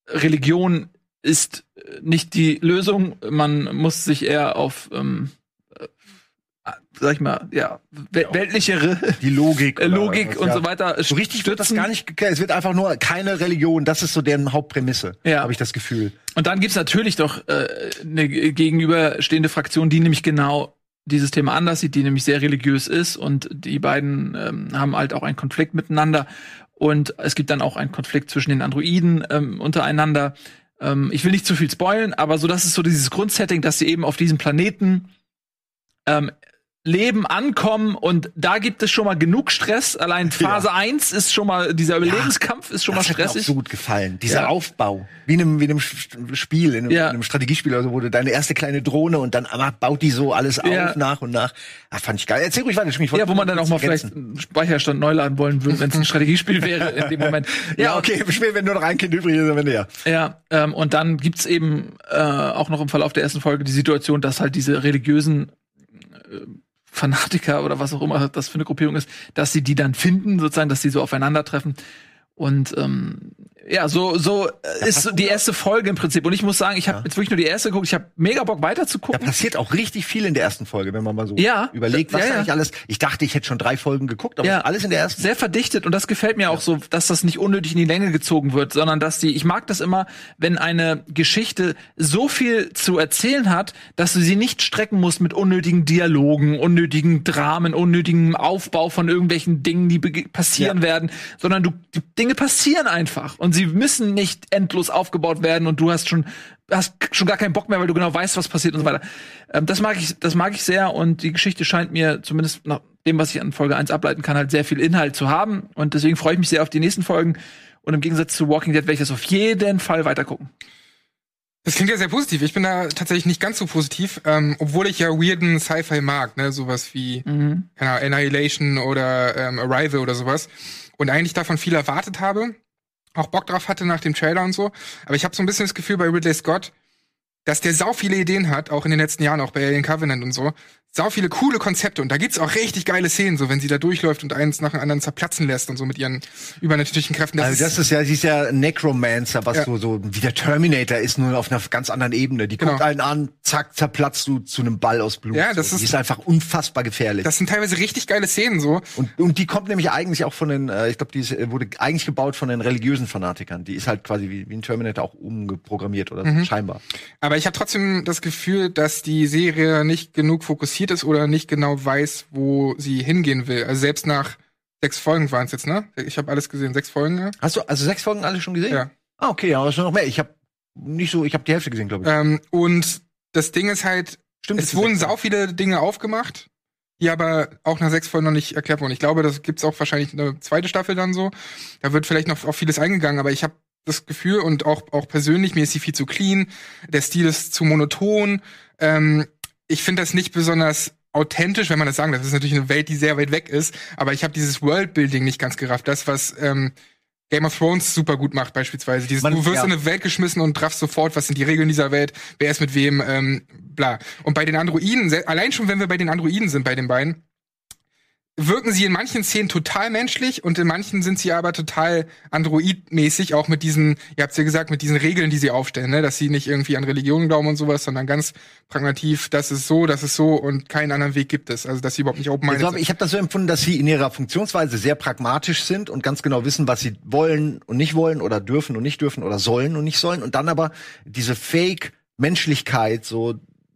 Religion ist äh, nicht die Lösung. Man muss sich eher auf, ähm, äh, sag ich mal, ja, wel weltlichere Die Logik. Logik und ja. so weiter. So richtig wird das stützen. gar nicht geklärt. Es wird einfach nur keine Religion. Das ist so deren Hauptprämisse. Ja. Habe ich das Gefühl. Und dann gibt's natürlich doch äh, eine gegenüberstehende Fraktion, die nämlich genau dieses Thema anders sieht, die nämlich sehr religiös ist und die beiden ähm, haben halt auch einen Konflikt miteinander und es gibt dann auch einen Konflikt zwischen den Androiden ähm, untereinander. Ähm, ich will nicht zu viel spoilen, aber so das ist so dieses Grundsetting, dass sie eben auf diesem Planeten ähm, leben, ankommen und da gibt es schon mal genug Stress. Allein Phase 1 ist schon mal, dieser Überlebenskampf ist schon das mal hat mir auch stressig. so gut gefallen. Dieser Ja. Aufbau. Wie in einem, wie in einem Spiel, in einem, Ja. in einem Strategiespiel oder so, wo du deine erste kleine Drohne und dann aber baut die so alles Ja. auf nach und nach. Ah, fand ich geil. Erzähl ruhig weiter. Ich Ja, wo man dann auch mal vielleicht einen Speicherstand neu laden wollen würde, wenn es ein Strategiespiel wäre in dem Moment. Ja, okay, beschwer, wenn nur noch ein Kind übrig ist, Ende ja. Ja, ähm, und dann gibt's eben äh, auch noch im Verlauf der ersten Folge die Situation, dass halt diese religiösen äh, Fanatiker oder was auch immer das für eine Gruppierung ist, dass sie die dann finden, sozusagen, dass sie so aufeinandertreffen. Und ähm, ja, so so äh, ist die erste Folge im Prinzip. Und ich muss sagen, ich habe jetzt wirklich nur die erste geguckt. Ich habe mega Bock weiter zu Da gucken. passiert auch richtig viel in der ersten Folge, wenn man mal so Ja. überlegt, was Ja, da ja. eigentlich alles. Ich dachte, ich hätte schon drei Folgen geguckt, aber Ja. alles in der ersten. Sehr verdichtet und das gefällt mir auch so, dass das nicht unnötig in die Länge gezogen wird, sondern dass die, ich mag das immer, wenn eine Geschichte so viel zu erzählen hat, dass du sie nicht strecken musst mit unnötigen Dialogen, unnötigen Dramen, unnötigem Aufbau von irgendwelchen Dingen, die passieren Ja. werden, sondern du, die Dinge passieren einfach und sie müssen nicht endlos aufgebaut werden und du hast schon hast schon gar keinen Bock mehr, weil du genau weißt, was passiert und so weiter. Ähm, das mag ich, das mag ich sehr und die Geschichte scheint mir zumindest nach dem, was ich an Folge 1 ableiten kann, halt sehr viel Inhalt zu haben und deswegen freue ich mich sehr auf die nächsten Folgen und im Gegensatz zu Walking Dead werde ich das auf jeden Fall weiter gucken. Das klingt ja sehr positiv. Ich bin da tatsächlich nicht ganz so positiv, ähm, obwohl ich ja weirden Sci-Fi mag, ne, sowas wie keine Ahnung, Annihilation oder ähm, Arrival oder sowas. Und eigentlich davon viel erwartet habe, auch Bock drauf hatte nach dem Trailer und so. Aber ich habe so ein bisschen das Gefühl bei Ridley Scott, dass der sau viele Ideen hat, auch in den letzten Jahren, auch bei Alien Covenant und so. Sau viele coole Konzepte und da gibt's auch richtig geile Szenen, so wenn sie da durchläuft und eins nach dem anderen zerplatzen lässt und so mit ihren übernatürlichen Kräften. Also das ist ja, sie ist ja Necromancer, was Ja. so, so wie der Terminator ist, nur auf einer ganz anderen Ebene. Die Genau. guckt einen an, zack, zerplatzt du zu einem Ball aus Blut. Ja, das so. ist- die ist einfach unfassbar gefährlich. das sind teilweise richtig geile Szenen so. Und, und die kommt nämlich eigentlich auch von den, äh, ich glaube, die ist, äh, wurde eigentlich gebaut von den religiösen Fanatikern. Die ist halt quasi wie, wie ein Terminator auch umgeprogrammiert oder Mhm. scheinbar. Aber ich habe trotzdem das Gefühl, dass die Serie nicht genug fokussiert ist oder nicht genau weiß, wo sie hingehen will. Also selbst nach sechs Folgen waren es jetzt, ne? Ich habe alles gesehen, sechs Folgen. Ja. Hast du also sechs Folgen alle schon gesehen? Ja. Ah, okay, ja, aber schon noch mehr. Ich habe nicht so, ich habe die Hälfte gesehen, glaube ich. Ähm, und das Ding ist halt, Stimmt. es wurden sau viele Dinge aufgemacht, die aber auch nach sechs Folgen noch nicht erklärt wurden. Ich glaube, das gibt's auch wahrscheinlich eine zweite Staffel dann so. Da wird vielleicht noch auf vieles eingegangen, aber ich habe das Gefühl und auch, auch persönlich, mir ist sie viel zu clean, der Stil ist zu monoton. Ähm, ich finde das nicht besonders authentisch, wenn man das sagen darf. Das ist natürlich eine Welt, die sehr weit weg ist, aber ich habe dieses Worldbuilding nicht ganz gerafft. Das, was ähm, Game of Thrones super gut macht, beispielsweise. Dieses, Man- du wirst ja. in eine Welt geschmissen und raffst sofort, was sind die Regeln dieser Welt, wer ist mit wem, ähm, bla. Und bei den Androiden, allein schon, wenn wir bei den Androiden sind, bei den beiden, wirken sie in manchen Szenen total menschlich und in manchen sind sie aber total androidmäßig, auch mit diesen, ihr habt's ja gesagt, mit diesen Regeln, die sie aufstellen, ne? dass sie nicht irgendwie an Religionen glauben und sowas, sondern ganz pragmativ, das ist so, das ist so und keinen anderen Weg gibt es. Also dass sie überhaupt nicht open-minded sind. ich habe das so empfunden, dass sie in ihrer Funktionsweise sehr pragmatisch sind und ganz genau wissen, was sie wollen und nicht wollen oder dürfen und nicht dürfen oder sollen und nicht sollen und dann aber diese Fake-Menschlichkeit so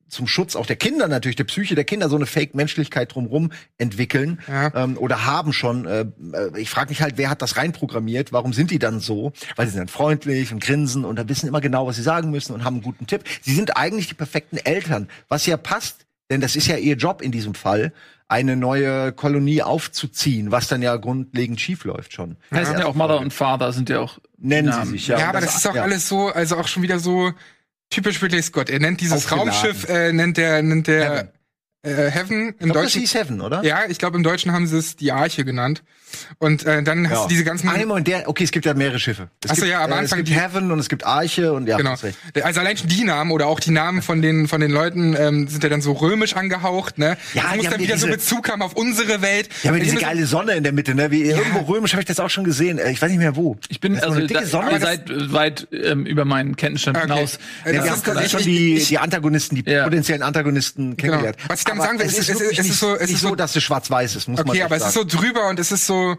zum Schutz auch der Kinder natürlich, der Psyche der Kinder, so eine Fake-Menschlichkeit drumrum entwickeln Ja. ähm, oder haben schon. Äh, äh, ich frage mich halt, wer hat das reinprogrammiert? Warum sind die dann so? Weil sie sind dann freundlich und grinsen und da wissen immer genau, was sie sagen müssen und haben einen guten Tipp. Sie sind eigentlich die perfekten Eltern, was ja passt, denn das ist ja ihr Job in diesem Fall, eine neue Kolonie aufzuziehen, was dann ja grundlegend schief läuft schon. Heißen ja auch Mother und Father sind ja auch Nennen Namen. sie sich, ja. Ja, aber das ist auch ja. alles so, also auch schon wieder so typisch Ridley Scott. Er nennt dieses Aufgeladen. Raumschiff, äh, nennt der, nennt der. Äh, Heaven. Im Ich glaub, das Deutschen. hieß Heaven, oder? Ja, ich glaube, im Deutschen haben sie es die Arche genannt. Und äh, dann hast Ja. du diese ganzen. Ah, nee, Moment, der, okay, es gibt ja mehrere Schiffe. Es Ach so, gibt, ja, am äh, Anfang Es gibt die- Heaven und es gibt Arche und ja, Genau. hast recht. Also allein schon die Namen oder auch die Namen von den von den Leuten ähm, sind ja dann so römisch angehaucht, ne? Ja, das muss dann wieder so diese- Bezug haben auf unsere Welt. Ja, aber Und diese geile Sonne in der Mitte, ne? Wie irgendwo römisch habe ich das auch schon gesehen. Äh, Ich weiß nicht mehr wo. Ich bin Das so also eine dicke da, Sonne. ihr seid äh, weit ähm, über meinen Kenntnisstand Okay. hinaus. Äh, Ja, das wir ist haben gerade ich- schon die, Antagonisten, die Ja. potenziellen Antagonisten kennengelernt. was ich Aber sagen will, es es ist, ist- wirklich es ist nicht, so- es ist nicht so- so, dass es schwarz-weiß ist, muss man Okay, aber es ist sagen. so drüber und es ist so.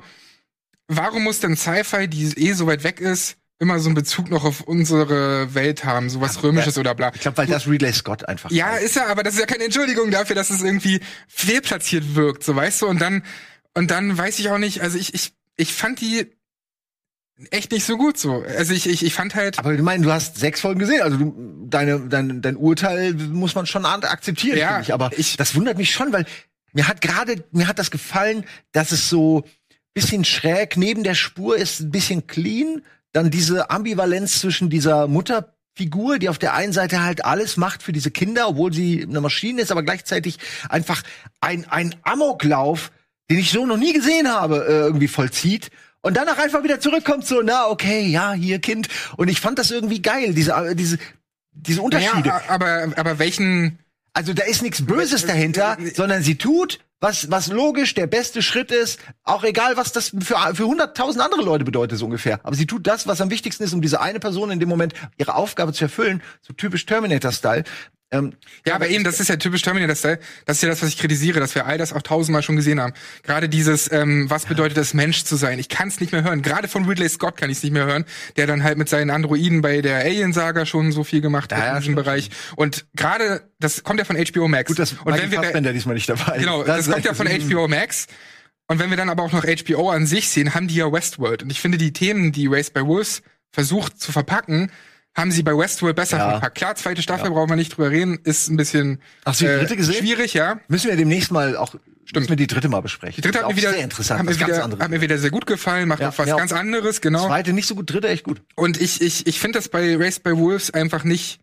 Warum muss denn Sci-Fi, die eh so weit weg ist, immer so einen Bezug noch auf unsere Welt haben, sowas Römisches oder bla? Ich glaube, weil das Ridley Scott einfach Ja, ist. ist er, aber das ist ja keine Entschuldigung dafür, dass es irgendwie fehlplatziert wirkt, so weißt du. Und dann und dann weiß ich auch nicht. Also ich ich ich fand die echt nicht so gut so. Also ich ich, ich fand halt Aber ich meine, du hast sechs Folgen gesehen, also du, deine, dein, dein Urteil muss man schon akzeptieren, Ja, finde ich. Aber ich- das wundert mich schon, weil mir hat gerade, mir hat das gefallen, dass es so bisschen schräg neben der Spur ist, ein bisschen clean. Dann diese Ambivalenz zwischen dieser Mutterfigur, die auf der einen Seite halt alles macht für diese Kinder, obwohl sie eine Maschine ist, aber gleichzeitig einfach ein, ein Amoklauf, den ich so noch nie gesehen habe, äh, irgendwie vollzieht. Und danach einfach wieder zurückkommt, so, na, okay, ja, hier, Kind. Und ich fand das irgendwie geil, diese, äh, diese, diese Unterschiede. ja, aber aber welchen Also da ist nichts Böses dahinter, sondern sie tut, was, was logisch der beste Schritt ist, auch egal, was das für, für hunderttausend andere Leute bedeutet, so ungefähr. Aber sie tut das, was am wichtigsten ist, um diese eine Person in dem Moment ihre Aufgabe zu erfüllen, so typisch Terminator-Style. Ähm, Ja, aber eben, das ist ja typisch Terminator-Style. Das ist ja das, was ich kritisiere, dass wir all das auch tausendmal schon gesehen haben. Gerade dieses, ähm, was bedeutet es, Mensch zu sein? Ich kann es nicht mehr hören. Gerade von Ridley Scott kann ich es nicht mehr hören, der dann halt mit seinen Androiden bei der Alien-Saga schon so viel gemacht hat Ja, in diesem Bereich. Und gerade, das kommt ja von HBO Max. gut, dass Und wenn wir Fassbender diesmal nicht dabei ist. Genau, das, ist kommt ja von HBO Max. Und wenn wir dann aber auch noch HBO an sich sehen, haben die ja Westworld. Und ich finde, die Themen, die Race by Wolves versucht zu verpacken, haben sie bei Westworld besser Ja. verpackt. Klar, zweite Staffel brauchen wir nicht drüber reden, ist ein bisschen äh, Hast du die dritte gesehen? schwierig, ja. Müssen wir demnächst mal auch, Stimmt. müssen wir die dritte mal besprechen. Die dritte hat mir wieder, sehr interessant, hat mir wieder, hat mir wieder sehr gut gefallen, macht Ja, auch was ja. ganz anderes, genau. Zweite nicht so gut, dritte echt gut. Und ich, ich, ich finde das bei Race by Wolves einfach nicht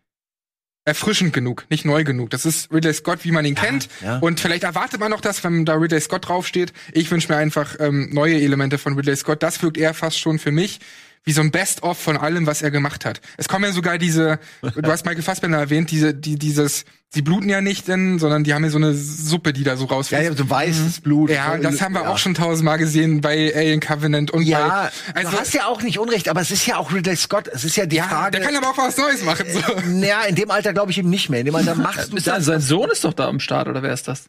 erfrischend genug, nicht neu genug. Das ist Ridley Scott, wie man ihn kennt. ja. Und vielleicht erwartet man noch das, wenn da Ridley Scott draufsteht. Ich wünsche mir einfach ähm, neue Elemente von Ridley Scott. Das wirkt eher fast schon für mich wie so ein Best-of von allem, was er gemacht hat. Es kommen ja sogar diese, du hast Michael Fassbender erwähnt, diese, die, dieses, sie bluten ja nicht denn, sondern die haben ja so eine Suppe, die da so Ja, rausfällt. ja, so weißes Blut. Ja, das haben wir ja. auch schon tausendmal gesehen bei Alien Covenant und Ja, bei, also, du hast ja auch nicht Unrecht, aber es ist ja auch Ridley Scott. Es ist ja die ja, Frage. der kann aber auch was Neues machen. So. naja, in dem Alter glaube ich eben nicht mehr. In dem Alter machst du das. sein Sohn ist doch da am Start, oder wer ist das?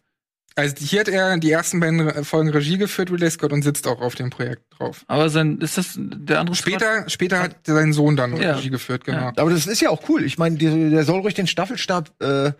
Also hier hat er die ersten beiden Folgen Regie geführt, Ridley Scott, und sitzt auch auf dem Projekt drauf. Aber sein, ist das der andere? Später, später hat sein Sohn dann Ja. Regie geführt, genau. Ja. Aber das ist ja auch cool. Ich meine, der soll ruhig den Staffelstab, äh,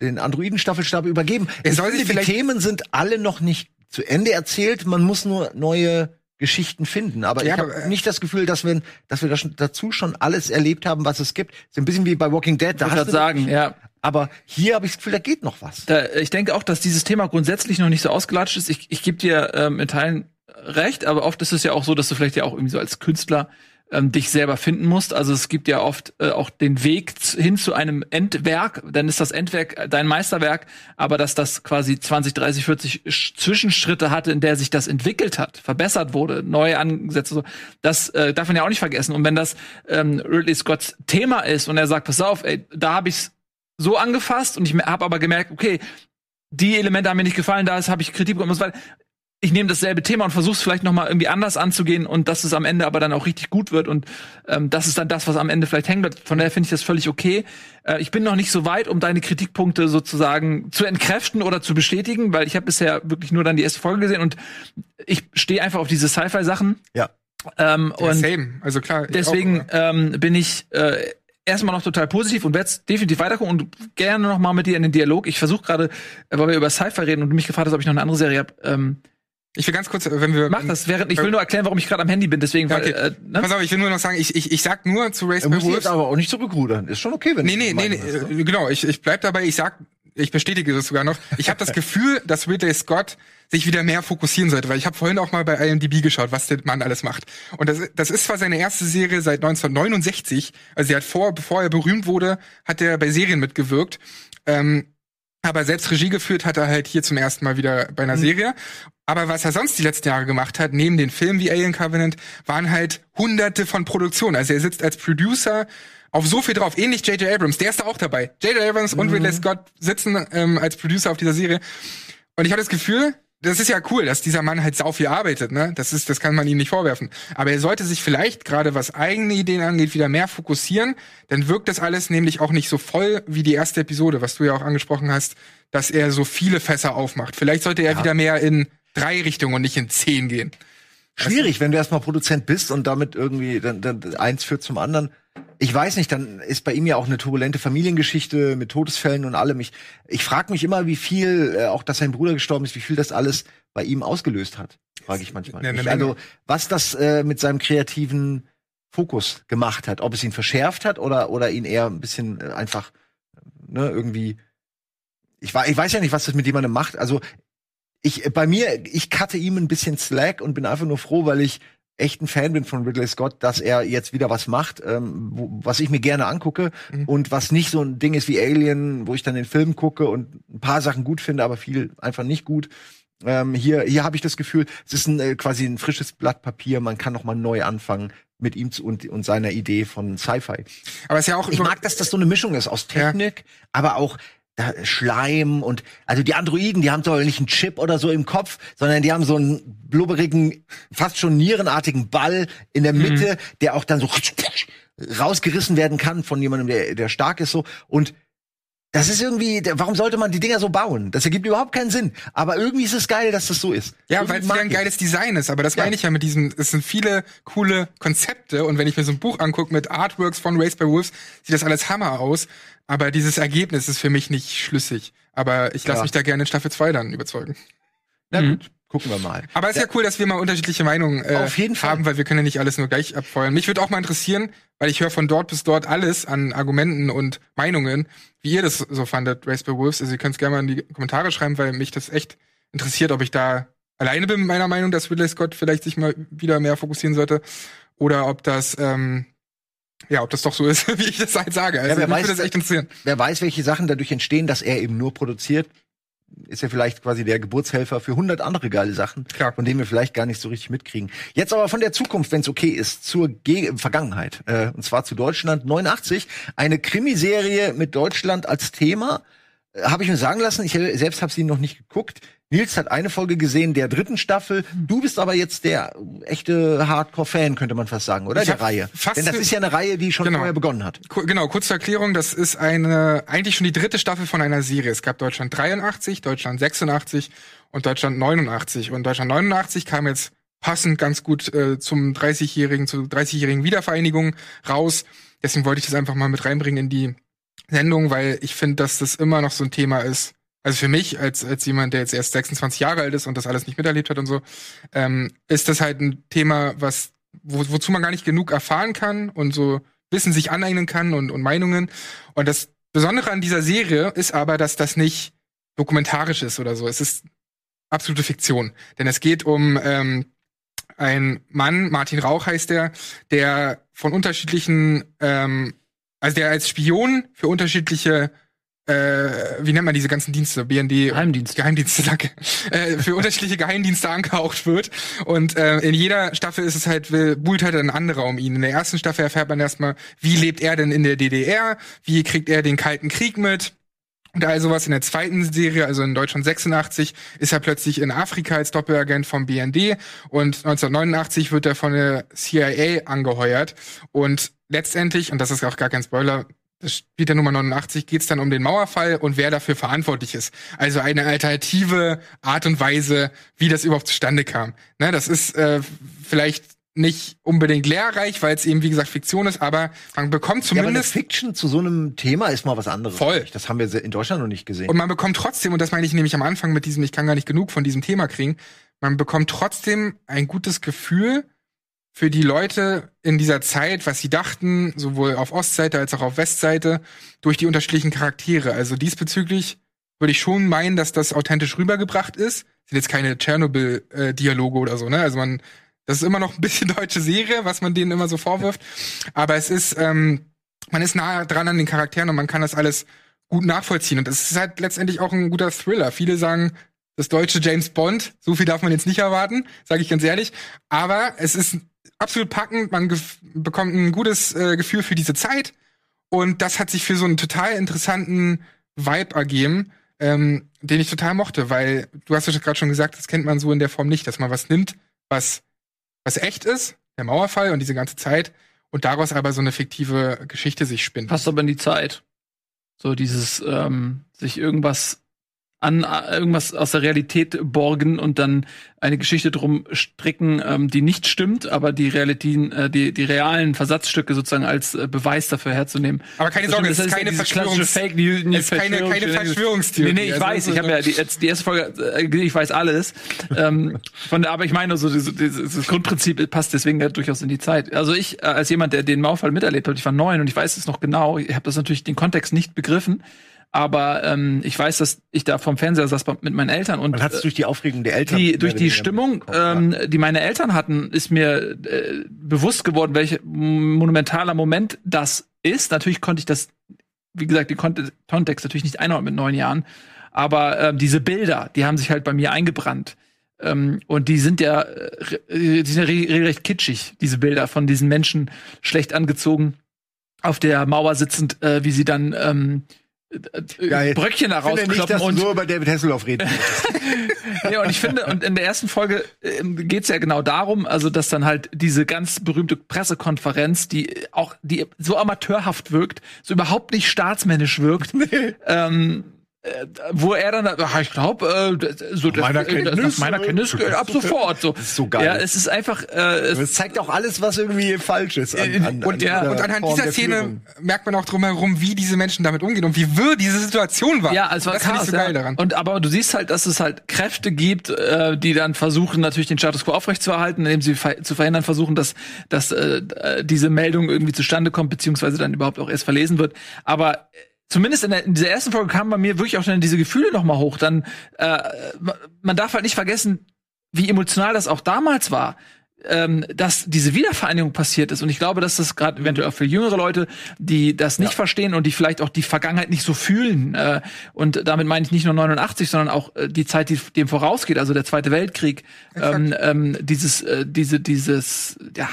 den Androiden-Staffelstab übergeben. Er Ich soll sich die Themen sind alle noch nicht zu Ende erzählt. Man muss nur neue Geschichten finden. Aber Ja, ich habe äh, nicht das Gefühl, dass wir, dass wir das schon, dazu schon alles erlebt haben, was es gibt. Ist ein bisschen wie bei Walking Dead. Da Ich hast du sagen, ja. Aber hier habe ich das Gefühl, da geht noch was. Da, ich denke auch, dass dieses Thema grundsätzlich noch nicht so ausgelatscht ist. Ich, ich gebe dir ähm, in Teilen recht, aber oft ist es ja auch so, dass du vielleicht ja auch irgendwie so als Künstler ähm, dich selber finden musst. Also es gibt ja oft äh, auch den Weg hin zu einem Endwerk. Dann ist das Endwerk äh, dein Meisterwerk, aber dass das quasi 20, 30, 40 Sch Zwischenschritte hatte, in der sich das entwickelt hat, verbessert wurde, neue Ansätze, so, das äh, darf man ja auch nicht vergessen. Und wenn das ähm, Ridley Scotts Thema ist und er sagt, pass auf, ey, da habe ich's so angefasst und ich habe aber gemerkt, okay, die Elemente haben mir nicht gefallen, da habe ich Kritik bekommen, weil ich nehme dasselbe Thema und versuche es vielleicht noch mal irgendwie anders anzugehen und dass es am Ende aber dann auch richtig gut wird und ähm, das ist dann das, was am Ende vielleicht hängen wird. Von daher finde ich das völlig okay. Äh, ich bin noch nicht so weit, um deine Kritikpunkte sozusagen zu entkräften oder zu bestätigen, weil ich habe bisher wirklich nur dann die erste Folge gesehen und ich stehe einfach auf diese Sci-Fi-Sachen. Ja. Ja, Ähm, und same. Also klar. deswegen auch, ähm, bin ich äh, erstmal noch total positiv und werde definitiv weitergucken und gerne noch mal mit dir in den Dialog. Ich versuche gerade, äh, weil wir über Sci-Fi reden und du mich gefragt hast, ob ich noch eine andere Serie habe. Ähm, ich will ganz kurz, wenn wir. mach das, während ich will nur erklären, warum ich gerade am Handy bin. Deswegen, Ja, weil, okay. äh, ne? Pass auf, ich will nur noch sagen, ich, ich, ich sag nur zu Race by Wolves. aber auch nicht zurückrudern. Ist schon okay, wenn Nee, du nee, nee, hast, nee, äh, genau, ich, ich bleib dabei, ich sag, ich bestätige das sogar noch. Ich habe das Gefühl, dass Ridley Scott sich wieder mehr fokussieren sollte, weil ich habe vorhin auch mal bei IMDb geschaut, was der Mann alles macht. Und das, das ist zwar seine erste Serie seit 1969, also er hat vor, bevor er berühmt wurde, hat er bei Serien mitgewirkt. Ähm, aber selbst Regie geführt hat er halt hier zum ersten Mal wieder bei einer Serie. Aber was er sonst die letzten Jahre gemacht hat, neben den Filmen wie Alien Covenant, waren halt hunderte von Produktionen. Also er sitzt als Producer auf so viel drauf. Ähnlich J.J. Abrams, der ist da auch dabei. J.J. Abrams und Ridley Scott sitzen ähm, als Producer auf dieser Serie. Und ich habe das Gefühl, das ist ja cool, dass dieser Mann halt sau viel arbeitet, ne? Das ist, das kann man ihm nicht vorwerfen. Aber er sollte sich vielleicht gerade was eigene Ideen angeht, wieder mehr fokussieren. Dann wirkt das alles nämlich auch nicht so voll wie die erste Episode, was du ja auch angesprochen hast, dass er so viele Fässer aufmacht. Vielleicht sollte er wieder mehr in drei Richtungen und nicht in zehn gehen. Schwierig, wenn du erstmal Produzent bist und damit irgendwie dann, dann eins führt zum anderen. Ich weiß nicht, dann ist bei ihm ja auch eine turbulente Familiengeschichte mit Todesfällen und allem. Ich, ich frage mich immer, wie viel, äh, auch dass sein Bruder gestorben ist, wie viel das alles bei ihm ausgelöst hat. Frage ich manchmal. Eine Ich, Menge. also, was das äh, mit seinem kreativen Fokus gemacht hat. Ob es ihn verschärft hat oder, oder ihn eher ein bisschen äh, einfach, ne, irgendwie. Ich, ich weiß ja nicht, was das mit jemandem macht. Also, ich, bei mir, ich cutte ihm ein bisschen Slack und bin einfach nur froh, weil ich echt ein Fan bin von Ridley Scott, dass er jetzt wieder was macht, ähm, wo, was ich mir gerne angucke Mhm. und was nicht so ein Ding ist wie Alien, wo ich dann den Film gucke und ein paar Sachen gut finde, aber viel einfach nicht gut. Ähm, hier hier habe ich das Gefühl, es ist ein, äh, quasi ein frisches Blatt Papier, man kann noch mal neu anfangen mit ihm zu, und, und seiner Idee von Sci-Fi. Aber es ist ja auch Ich mag, dass das so eine Mischung ist aus Ja. Technik, aber auch Schleim und also die Androiden, die haben doch nicht einen Chip oder so im Kopf, sondern die haben so einen blubberigen, fast schon nierenartigen Ball in der Mitte, mhm. der auch dann so rausgerissen werden kann von jemandem, der, der stark ist so und das ist irgendwie, warum sollte man die Dinger so bauen? Das ergibt überhaupt keinen Sinn. Aber irgendwie ist es geil, dass das so ist. Ja, weil es wieder ein geiles Design ist. Aber das ja. meine ich ja mit diesem, es sind viele coole Konzepte. Und wenn ich mir so ein Buch angucke mit Artworks von Race by Wolves, sieht das alles Hammer aus. Aber dieses Ergebnis ist für mich nicht schlüssig. Aber ich lasse ja. mich da gerne in Staffel 2 dann überzeugen. Na gut. Gucken wir mal. Aber es ist ja, ja cool, dass wir mal unterschiedliche Meinungen äh, Auf jeden Fall. haben, weil wir können ja nicht alles nur gleich abfeuern. Mich würde auch mal interessieren, weil ich höre von dort bis dort alles an Argumenten und Meinungen, wie ihr das so fandet, Race by Wolves. Also ihr könnt es gerne mal in die Kommentare schreiben, weil mich das echt interessiert, ob ich da alleine bin mit meiner Meinung, dass Ridley Scott vielleicht sich mal wieder mehr fokussieren sollte. Oder ob das ähm, ja, ob das doch so ist, wie ich das halt sage. Also, ja, wer weiß, das echt interessieren. Wer weiß, welche Sachen dadurch entstehen, dass er eben nur produziert ist ja vielleicht quasi der Geburtshelfer für hundert andere geile Sachen, Klar. von denen wir vielleicht gar nicht so richtig mitkriegen. Jetzt aber von der Zukunft, wenn es okay ist, zur Ge Vergangenheit. Äh, und zwar zu Deutschland 89. Eine Krimiserie mit Deutschland als Thema. Äh, habe ich mir sagen lassen, ich selbst habe sie noch nicht geguckt. Nils hat eine Folge gesehen der dritten Staffel. Du bist aber jetzt der echte Hardcore-Fan, könnte man fast sagen, oder? Ich der Reihe. Denn das ist ja eine Reihe, die schon genau. vorher begonnen hat. Genau, kurze Erklärung. Das ist eine, eigentlich schon die dritte Staffel von einer Serie. Es gab Deutschland 83, Deutschland 86 und Deutschland 89. Und Deutschland 89 kam jetzt passend ganz gut äh, zum 30-jährigen, zur 30-jährigen Wiedervereinigung raus. Deswegen wollte ich das einfach mal mit reinbringen in die Sendung, weil ich finde, dass das immer noch so ein Thema ist, also für mich, als, als jemand, der jetzt erst 26 Jahre alt ist und das alles nicht miterlebt hat und so, ähm, ist das halt ein Thema, was, wo, wozu man gar nicht genug erfahren kann und so Wissen sich aneignen kann und, und Meinungen. Und das Besondere an dieser Serie ist aber, dass das nicht dokumentarisch ist oder so. Es ist absolute Fiktion. Denn es geht um ähm, einen Mann, Martin Rauch heißt der, der von unterschiedlichen, ähm, also der als Spion für unterschiedliche äh, wie nennt man diese ganzen Dienste? BND. Geheimdienste. Geheimdienste, danke. äh, für unterschiedliche Geheimdienste angehaucht wird. Und äh, in jeder Staffel ist es halt, buhlt halt ein anderer um ihn. In der ersten Staffel erfährt man erstmal, wie lebt er denn in der DDR? Wie kriegt er den Kalten Krieg mit? Und all sowas in der zweiten Serie, also in Deutschland 86, ist er plötzlich in Afrika als Doppelagent vom BND und 1989 wird er von der CIA angeheuert und letztendlich, und das ist auch gar kein Spoiler, das spielt der Nummer 89, geht es dann um den Mauerfall und wer dafür verantwortlich ist. Also eine alternative Art und Weise, wie das überhaupt zustande kam. Ne, das ist äh, vielleicht nicht unbedingt lehrreich, weil es eben wie gesagt Fiktion ist, aber man bekommt zumindest ja, Fiction zu so einem Thema ist mal was anderes. Voll. Das haben wir in Deutschland noch nicht gesehen. Und man bekommt trotzdem und das meine ich nämlich am Anfang mit diesem ich kann gar nicht genug von diesem Thema kriegen. Man bekommt trotzdem ein gutes Gefühl für die Leute in dieser Zeit, was sie dachten, sowohl auf Ostseite als auch auf Westseite, durch die unterschiedlichen Charaktere. Also diesbezüglich würde ich schon meinen, dass das authentisch rübergebracht ist. Sind jetzt keine Tschernobyl-Dialoge oder so, ne? Also man, das ist immer noch ein bisschen deutsche Serie, was man denen immer so vorwirft. Aber es ist, ähm, man ist nah dran an den Charakteren und man kann das alles gut nachvollziehen. Und es ist halt letztendlich auch ein guter Thriller. Viele sagen, das deutsche James Bond, so viel darf man jetzt nicht erwarten, sage ich ganz ehrlich. Aber es ist absolut packend, man bekommt ein gutes äh, Gefühl für diese Zeit und das hat sich für so einen total interessanten Vibe ergeben, ähm, den ich total mochte, weil du hast ja gerade schon gesagt, das kennt man so in der Form nicht, dass man was nimmt, was was echt ist, der Mauerfall und diese ganze Zeit und daraus aber so eine fiktive Geschichte sich spinnt. Passt aber in die Zeit. So dieses ähm, sich irgendwas an äh, irgendwas aus der Realität borgen und dann eine Geschichte drum stricken, ähm, die nicht stimmt, aber die Realitäten, äh, die, die realen Versatzstücke sozusagen als äh, Beweis dafür herzunehmen. Aber keine Sorge, es ist keine Verschwörungs Fake News, es ist keine, keine Verschwörungstheorie. Nee, nee, ich also weiß, ich habe ja die, jetzt die erste Folge, äh, ich weiß alles. ähm, von der, aber ich meine, so dieses, dieses Grundprinzip passt deswegen ja durchaus in die Zeit. Also ich äh, als jemand, der den Mauerfall miterlebt hat, ich war neun und ich weiß es noch genau. Ich habe das natürlich den Kontext nicht begriffen. Aber ähm, ich weiß, dass ich da vom Fernseher saß mit meinen Eltern und Man hat es durch die Aufregung der Eltern. Die, durch die Stimmung, ähm, die meine Eltern hatten, ist mir äh, bewusst geworden, welch monumentaler Moment das ist. Natürlich konnte ich das, wie gesagt, den Kontext natürlich nicht einordnen mit neun Jahren. Aber ähm, diese Bilder, die haben sich halt bei mir eingebrannt. Ähm, und die sind ja, äh, die sind ja regelrecht kitschig, diese Bilder von diesen Menschen schlecht angezogen, auf der Mauer sitzend, äh, wie sie dann ähm, äh, Geil. Bröckchen da nicht, rauskloppen dass und so über David Hasselhoff reden ja, und ich finde, und in der ersten Folge ähm, geht's ja genau darum, also dass dann halt diese ganz berühmte Pressekonferenz, die auch, die so amateurhaft wirkt, so überhaupt nicht staatsmännisch wirkt, ähm, äh, wo er dann, ah, ich glaube, äh, so das, meiner äh, das- Kenntnis, nach meiner äh, Kenntnis äh, ab sofort so. ist so geil. Ja, es ist einfach, äh, es, Das zeigt auch alles, was irgendwie falsch ist. An, an, Und, ja, dieser und anhand Form dieser Szene merkt man auch drumherum, wie diese Menschen damit umgehen und wie wirr diese Situation war. Ja, es war das ich krass. so geil ja. daran. Und aber du siehst halt, dass es halt Kräfte gibt, äh, die dann versuchen, natürlich den Status quo aufrechtzuerhalten, indem sie ver zu verhindern versuchen, dass, dass äh, äh, diese Meldung irgendwie zustande kommt, beziehungsweise dann überhaupt auch erst verlesen wird. Aber äh, Zumindest in, der, in dieser ersten Folge kamen bei mir wirklich auch schon diese Gefühle noch mal hoch. Dann äh, ma- man darf halt nicht vergessen, wie emotional das auch damals war, ähm, dass diese Wiedervereinigung passiert ist. Und ich glaube, dass das gerade eventuell auch für jüngere Leute, die das nicht verstehen und die vielleicht auch die Vergangenheit nicht so fühlen. Äh, und damit meine ich nicht nur 89, sondern auch äh, die Zeit, die dem vorausgeht, also der Zweite Weltkrieg. Ähm, ähm, dieses, äh, diese, dieses, ja,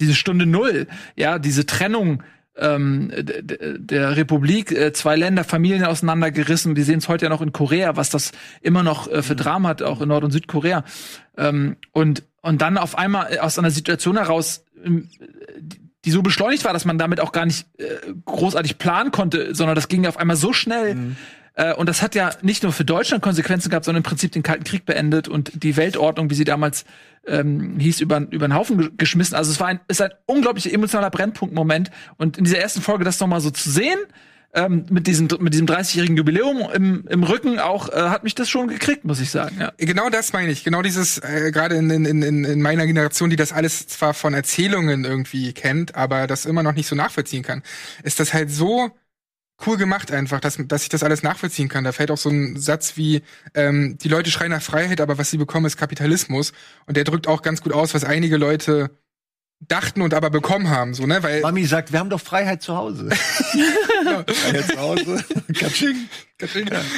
diese Stunde Null, ja, diese Trennung ähm, der Republik, äh, zwei Länder, Familien auseinandergerissen. Wir sehen es heute ja noch in Korea, was das immer noch äh, für Drama hat, auch in Nord- und Südkorea. Ähm, und, und dann auf einmal äh, aus einer Situation heraus, ähm, die- so beschleunigt war, dass man damit auch gar nicht äh, großartig planen konnte, sondern das ging auf einmal so schnell. Äh, und das hat ja nicht nur für Deutschland Konsequenzen gehabt, sondern im Prinzip den Kalten Krieg beendet und die Weltordnung, wie sie damals ähm, hieß, über, über den Haufen ge- geschmissen. Also es war ein, ist ein unglaublich emotionaler Brennpunktmoment. Und in dieser ersten Folge das nochmal so zu sehen, ähm, mit diesem, mit diesem 30-jährigen Jubiläum im, im Rücken auch, äh, hat mich das schon gekriegt, muss ich sagen. Ja. Genau das meine ich. Genau dieses, äh, gerade in, in, in, in meiner Generation, die das alles zwar von Erzählungen irgendwie kennt, aber das immer noch nicht so nachvollziehen kann, ist das halt so cool gemacht einfach, dass, dass ich das alles nachvollziehen kann. Da fällt auch so ein Satz wie, ähm, die Leute schreien nach Freiheit, aber was sie bekommen, ist Kapitalismus. Und der drückt auch ganz gut aus, was einige Leute dachten und aber bekommen haben, so, ne? Weil Mami sagt, wir haben doch Freiheit zu Hause. Freiheit zu Hause. Katsching.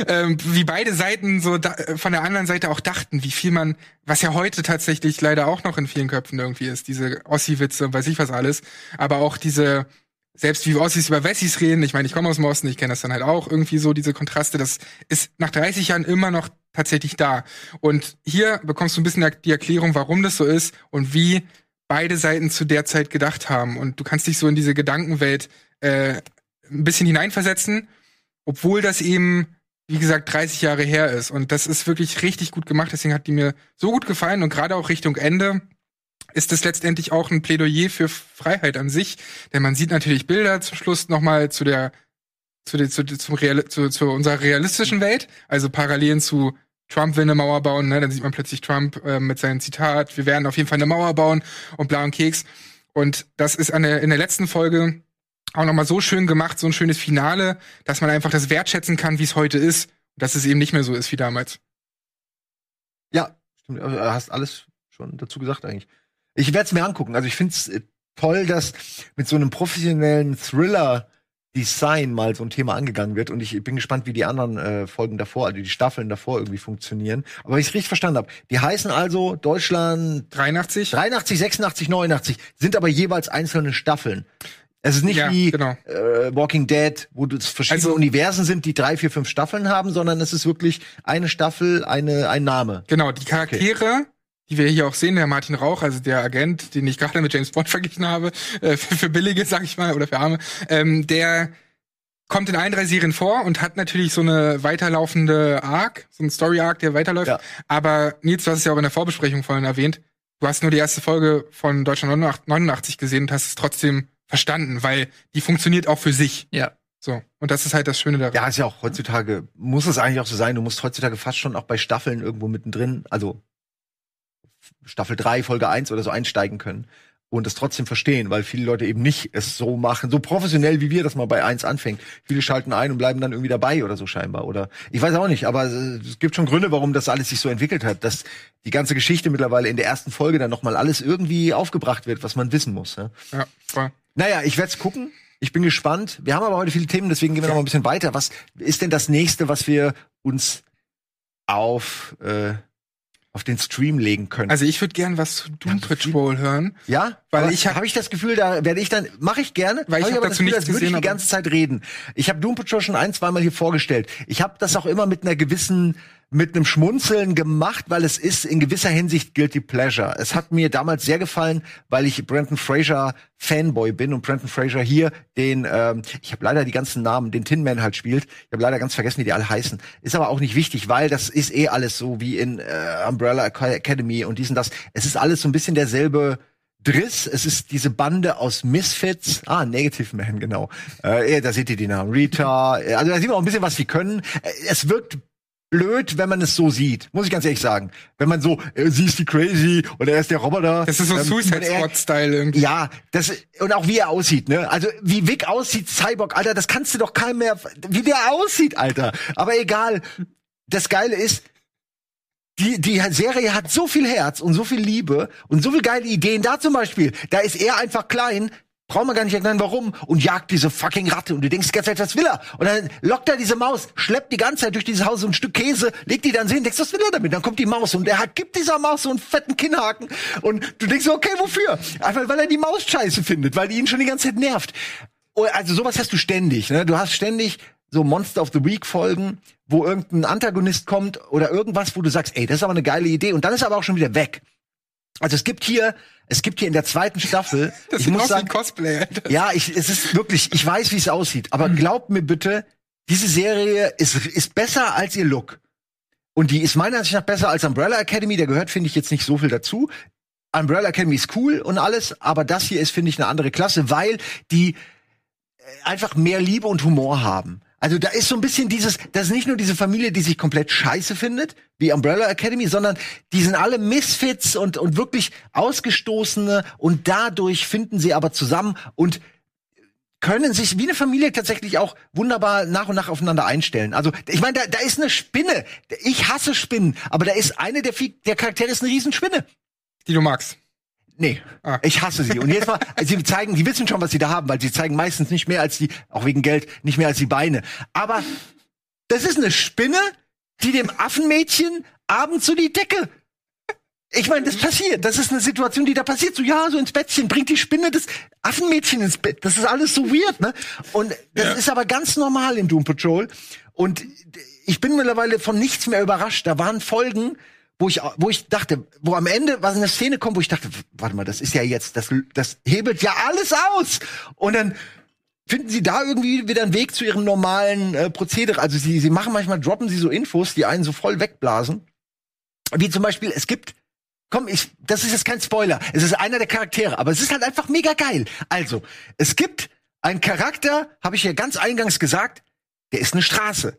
ähm, wie beide Seiten so da, äh, von der anderen Seite auch dachten, wie viel man, was ja heute tatsächlich leider auch noch in vielen Köpfen irgendwie ist, diese Ossi-Witze und weiß ich was alles, aber auch diese, selbst wie Ossis über Wessis reden, ich meine, ich komme aus dem Osten, ich kenne das dann halt auch, irgendwie so diese Kontraste, das ist nach 30 Jahren immer noch tatsächlich da. Und hier bekommst du ein bisschen die Erklärung, warum das so ist und wie beide Seiten zu der Zeit gedacht haben. Und du kannst dich so in diese Gedankenwelt äh, ein bisschen hineinversetzen obwohl das eben, wie gesagt, 30 Jahre her ist. Und das ist wirklich richtig gut gemacht. Deswegen hat die mir so gut gefallen. Und gerade auch Richtung Ende ist es letztendlich auch ein Plädoyer für Freiheit an sich. Denn man sieht natürlich Bilder zum Schluss nochmal zu der, zu, der, zu, zum Real, zu, zu unserer realistischen Welt. Also Parallelen zu Trump will eine Mauer bauen, ne? Dann sieht man plötzlich Trump äh, mit seinem Zitat, wir werden auf jeden Fall eine Mauer bauen und bla und Keks. Und das ist an der, in der letzten Folge auch nochmal so schön gemacht, so ein schönes Finale, dass man einfach das wertschätzen kann, wie es heute ist. Dass es eben nicht mehr so ist wie damals. Ja, stimmt. Du hast alles schon dazu gesagt eigentlich. Ich werde es mir angucken. Also ich finde es toll, dass mit so einem professionellen Thriller Design mal so ein Thema angegangen wird und ich bin gespannt, wie die anderen äh, Folgen davor, also die Staffeln davor irgendwie funktionieren. Aber wenn ich es richtig verstanden habe, die heißen also Deutschland 83? 83, 86, 89, sind aber jeweils einzelne Staffeln. Es ist nicht Ja, wie genau. äh, Walking Dead, wo es verschiedene Also- Universen sind, die drei, vier, fünf Staffeln haben, sondern es ist wirklich eine Staffel, eine, ein Name. Genau, die Charaktere, die wir hier auch sehen, der Martin Rauch, also der Agent, den ich gerade mit James Bond verglichen habe, äh, für, für Billige, sag ich mal, oder für Arme, ähm, der kommt in allen drei Serien vor und hat natürlich so eine weiterlaufende Arc, so ein Story-Arc, der weiterläuft. Ja. Aber Nils, du hast es ja auch in der Vorbesprechung vorhin erwähnt, du hast nur die erste Folge von Deutschland 89 gesehen und hast es trotzdem verstanden, weil die funktioniert auch für sich. Ja. So. Und das ist halt das Schöne daran. Ja, ist ja auch heutzutage, muss es eigentlich auch so sein, du musst heutzutage fast schon auch bei Staffeln irgendwo mittendrin, also Staffel 3, Folge 1 oder so einsteigen können und es trotzdem verstehen, weil viele Leute eben nicht es so machen, so professionell wie wir das mal bei 1 anfängt. Viele schalten ein und bleiben dann irgendwie dabei oder so scheinbar. Oder ich weiß auch nicht, aber es gibt schon Gründe, warum das alles sich so entwickelt hat, dass die ganze Geschichte mittlerweile in der ersten Folge dann nochmal alles irgendwie aufgebracht wird, was man wissen muss. Ja? Ja, voll. Naja, ich werde es gucken. Ich bin gespannt. Wir haben aber heute viele Themen, deswegen gehen wir noch mal ein bisschen weiter. Was ist denn das nächste, was wir uns auf äh, auf den Stream legen können. Also ich würde gern was zu Doom Patrol hören. ja, weil ich hab- habe ich das Gefühl, da werde ich dann mache ich gerne, Weil ich hab hab aber dazu das Gefühl, nichts als würde ich gesehen, die ganze Zeit reden. Ich habe Doom Patrol schon ein, zweimal hier vorgestellt. Ich habe das auch immer mit einer gewissen mit einem Schmunzeln gemacht, weil es ist in gewisser Hinsicht guilty pleasure. Es hat mir damals sehr gefallen, weil ich Brandon Fraser Fanboy bin und Brandon Fraser hier den ähm, ich habe leider die ganzen Namen, den Tin Man halt spielt. Ich habe leider ganz vergessen, wie die alle heißen. Ist aber auch nicht wichtig, weil das ist eh alles so wie in äh, Umbrella Academy und dies und das. Es ist alles so ein bisschen derselbe Driss, es ist diese Bande aus Misfits. Ah, Negative Man, genau. Äh, da seht ihr die Namen. Rita. äh, Also da sieht man auch ein bisschen, was sie können. Äh, Es wirkt blöd, wenn man es so sieht. Muss ich ganz ehrlich sagen. Wenn man so, äh, sie ist die crazy und er ist der Roboter. Das ist so ähm, Suicide Squad-Style irgendwie. ja, das und auch wie er aussieht, ne? Also wie Vic aussieht, Cyborg, Alter, das kannst du doch keinem mehr, wie der aussieht, Alter. Aber egal. Das Geile ist, die, die Serie hat so viel Herz und so viel Liebe und so viel geile Ideen. Da zum Beispiel, da ist er einfach klein, braucht man gar nicht erklären, warum, und jagt diese fucking Ratte. Und du denkst die ganze Zeit, was will er? Und dann lockt er diese Maus, schleppt die ganze Zeit durch dieses Haus so ein Stück Käse, legt die dann hin, denkst, was will er damit? Dann kommt die Maus und er hat, gibt dieser Maus so einen fetten Kinnhaken. Und du denkst okay, wofür? Einfach, weil er die Maus scheiße findet, weil die ihn schon die ganze Zeit nervt. Oh, Also sowas hast du ständig, ne? Du hast ständig so Monster of the Week Folgen, wo irgendein Antagonist kommt oder irgendwas, wo du sagst, ey, das ist aber eine geile Idee und dann ist er aber auch schon wieder weg. Also es gibt hier, es gibt hier in der zweiten Staffel, Das ich muss sagen, ein Cosplay, ja, ich, es ist wirklich, ich weiß, wie es aussieht, aber glaubt mir bitte, diese Serie ist, ist besser als ihr Look. Und die ist meiner Ansicht nach besser als Umbrella Academy, da gehört, finde ich, jetzt nicht so viel dazu. Umbrella Academy ist cool und alles, aber das hier ist, finde ich, eine andere Klasse, weil die äh, einfach mehr Liebe und Humor haben. Also da ist so ein bisschen dieses, das ist nicht nur diese Familie, die sich komplett scheiße findet, wie Umbrella Academy, sondern die sind alle Misfits und, und wirklich Ausgestoßene und dadurch finden sie aber zusammen und können sich wie eine Familie tatsächlich auch wunderbar nach und nach aufeinander einstellen. Also ich meine, da, da ist eine Spinne. Ich hasse Spinnen, aber da ist eine der, der Charaktere ist eine Riesenspinne. Die du magst. Nee, Ah. ich hasse sie. Und jetzt mal, sie zeigen, die wissen schon, was sie da haben, weil sie zeigen meistens nicht mehr als die, auch wegen Geld, nicht mehr als die Beine. Aber das ist eine Spinne, die dem Affenmädchen abends so die Decke. Ich meine, das passiert. Das ist eine Situation, die da passiert. So, ja, so ins Bettchen, bringt die Spinne das Affenmädchen ins Bett. Das ist alles so weird, ne? Und das Ja. ist aber ganz normal in Doom Patrol. Und ich bin mittlerweile von nichts mehr überrascht. Da waren Folgen, wo ich, wo ich dachte, wo am Ende was eine Szene kommt, wo ich dachte, warte mal, das ist ja jetzt, das, das hebelt ja alles aus. Und dann finden sie da irgendwie wieder einen Weg zu ihrem normalen äh, Prozedere. Also sie, sie machen manchmal, droppen sie so Infos, die einen so voll wegblasen. Wie zum Beispiel, es gibt, komm, ich, das ist jetzt kein Spoiler, es ist einer der Charaktere, aber es ist halt einfach mega geil. Also, es gibt einen Charakter, habe ich ja ganz eingangs gesagt, der ist eine Straße.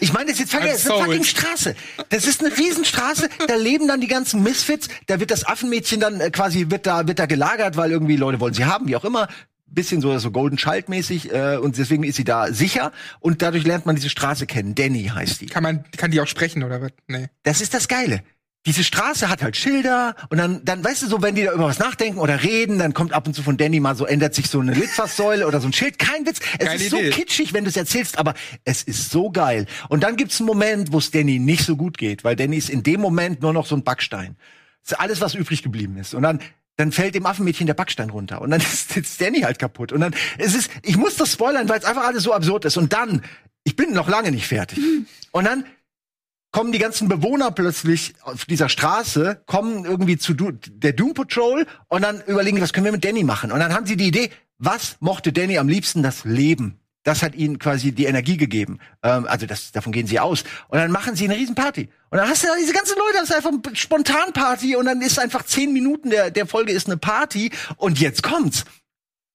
Ich meine, das ist jetzt es ist eine fucking Straße. Das ist eine Riesenstraße, da leben dann die ganzen Misfits, da wird das Affenmädchen dann äh, quasi, wird da, wird da gelagert, weil irgendwie Leute wollen sie haben, wie auch immer. Bisschen so, so Golden Child mäßig, äh, und deswegen ist sie da sicher und dadurch lernt man diese Straße kennen. Danny heißt die. Kann man, kann die auch sprechen oder was? Nee. Das ist das Geile. Diese Straße hat halt Schilder und dann, dann weißt du so, wenn die da über was nachdenken oder reden, dann kommt ab und zu von Danny mal so, ändert sich so eine Litfaßsäule oder so ein Schild. Kein Witz. Es Geile ist so Idee. kitschig, wenn du es erzählst, aber es ist so geil. Und dann gibt's einen Moment, wo es Danny nicht so gut geht, weil Danny ist in dem Moment nur noch so ein Backstein. Das ist alles, was übrig geblieben ist. Und dann, dann fällt dem Affenmädchen der Backstein runter. Und dann ist jetzt Danny halt kaputt. Und dann, es ist, ich muss das spoilern, weil es einfach alles so absurd ist. Und dann, ich bin noch lange nicht fertig. Und dann kommen die ganzen Bewohner plötzlich auf dieser Straße, kommen irgendwie zu du der Doom Patrol und dann überlegen, was können wir mit Danny machen? Und dann haben sie die Idee, was mochte Danny am liebsten? Das Leben. Das hat ihnen quasi die Energie gegeben. Ähm, also das, davon gehen sie aus. Und dann machen sie eine Riesenparty. Und dann hast du da diese ganzen Leute, das ist einfach eine Spontanparty und dann ist einfach zehn Minuten der, der Folge ist eine Party und jetzt kommt's.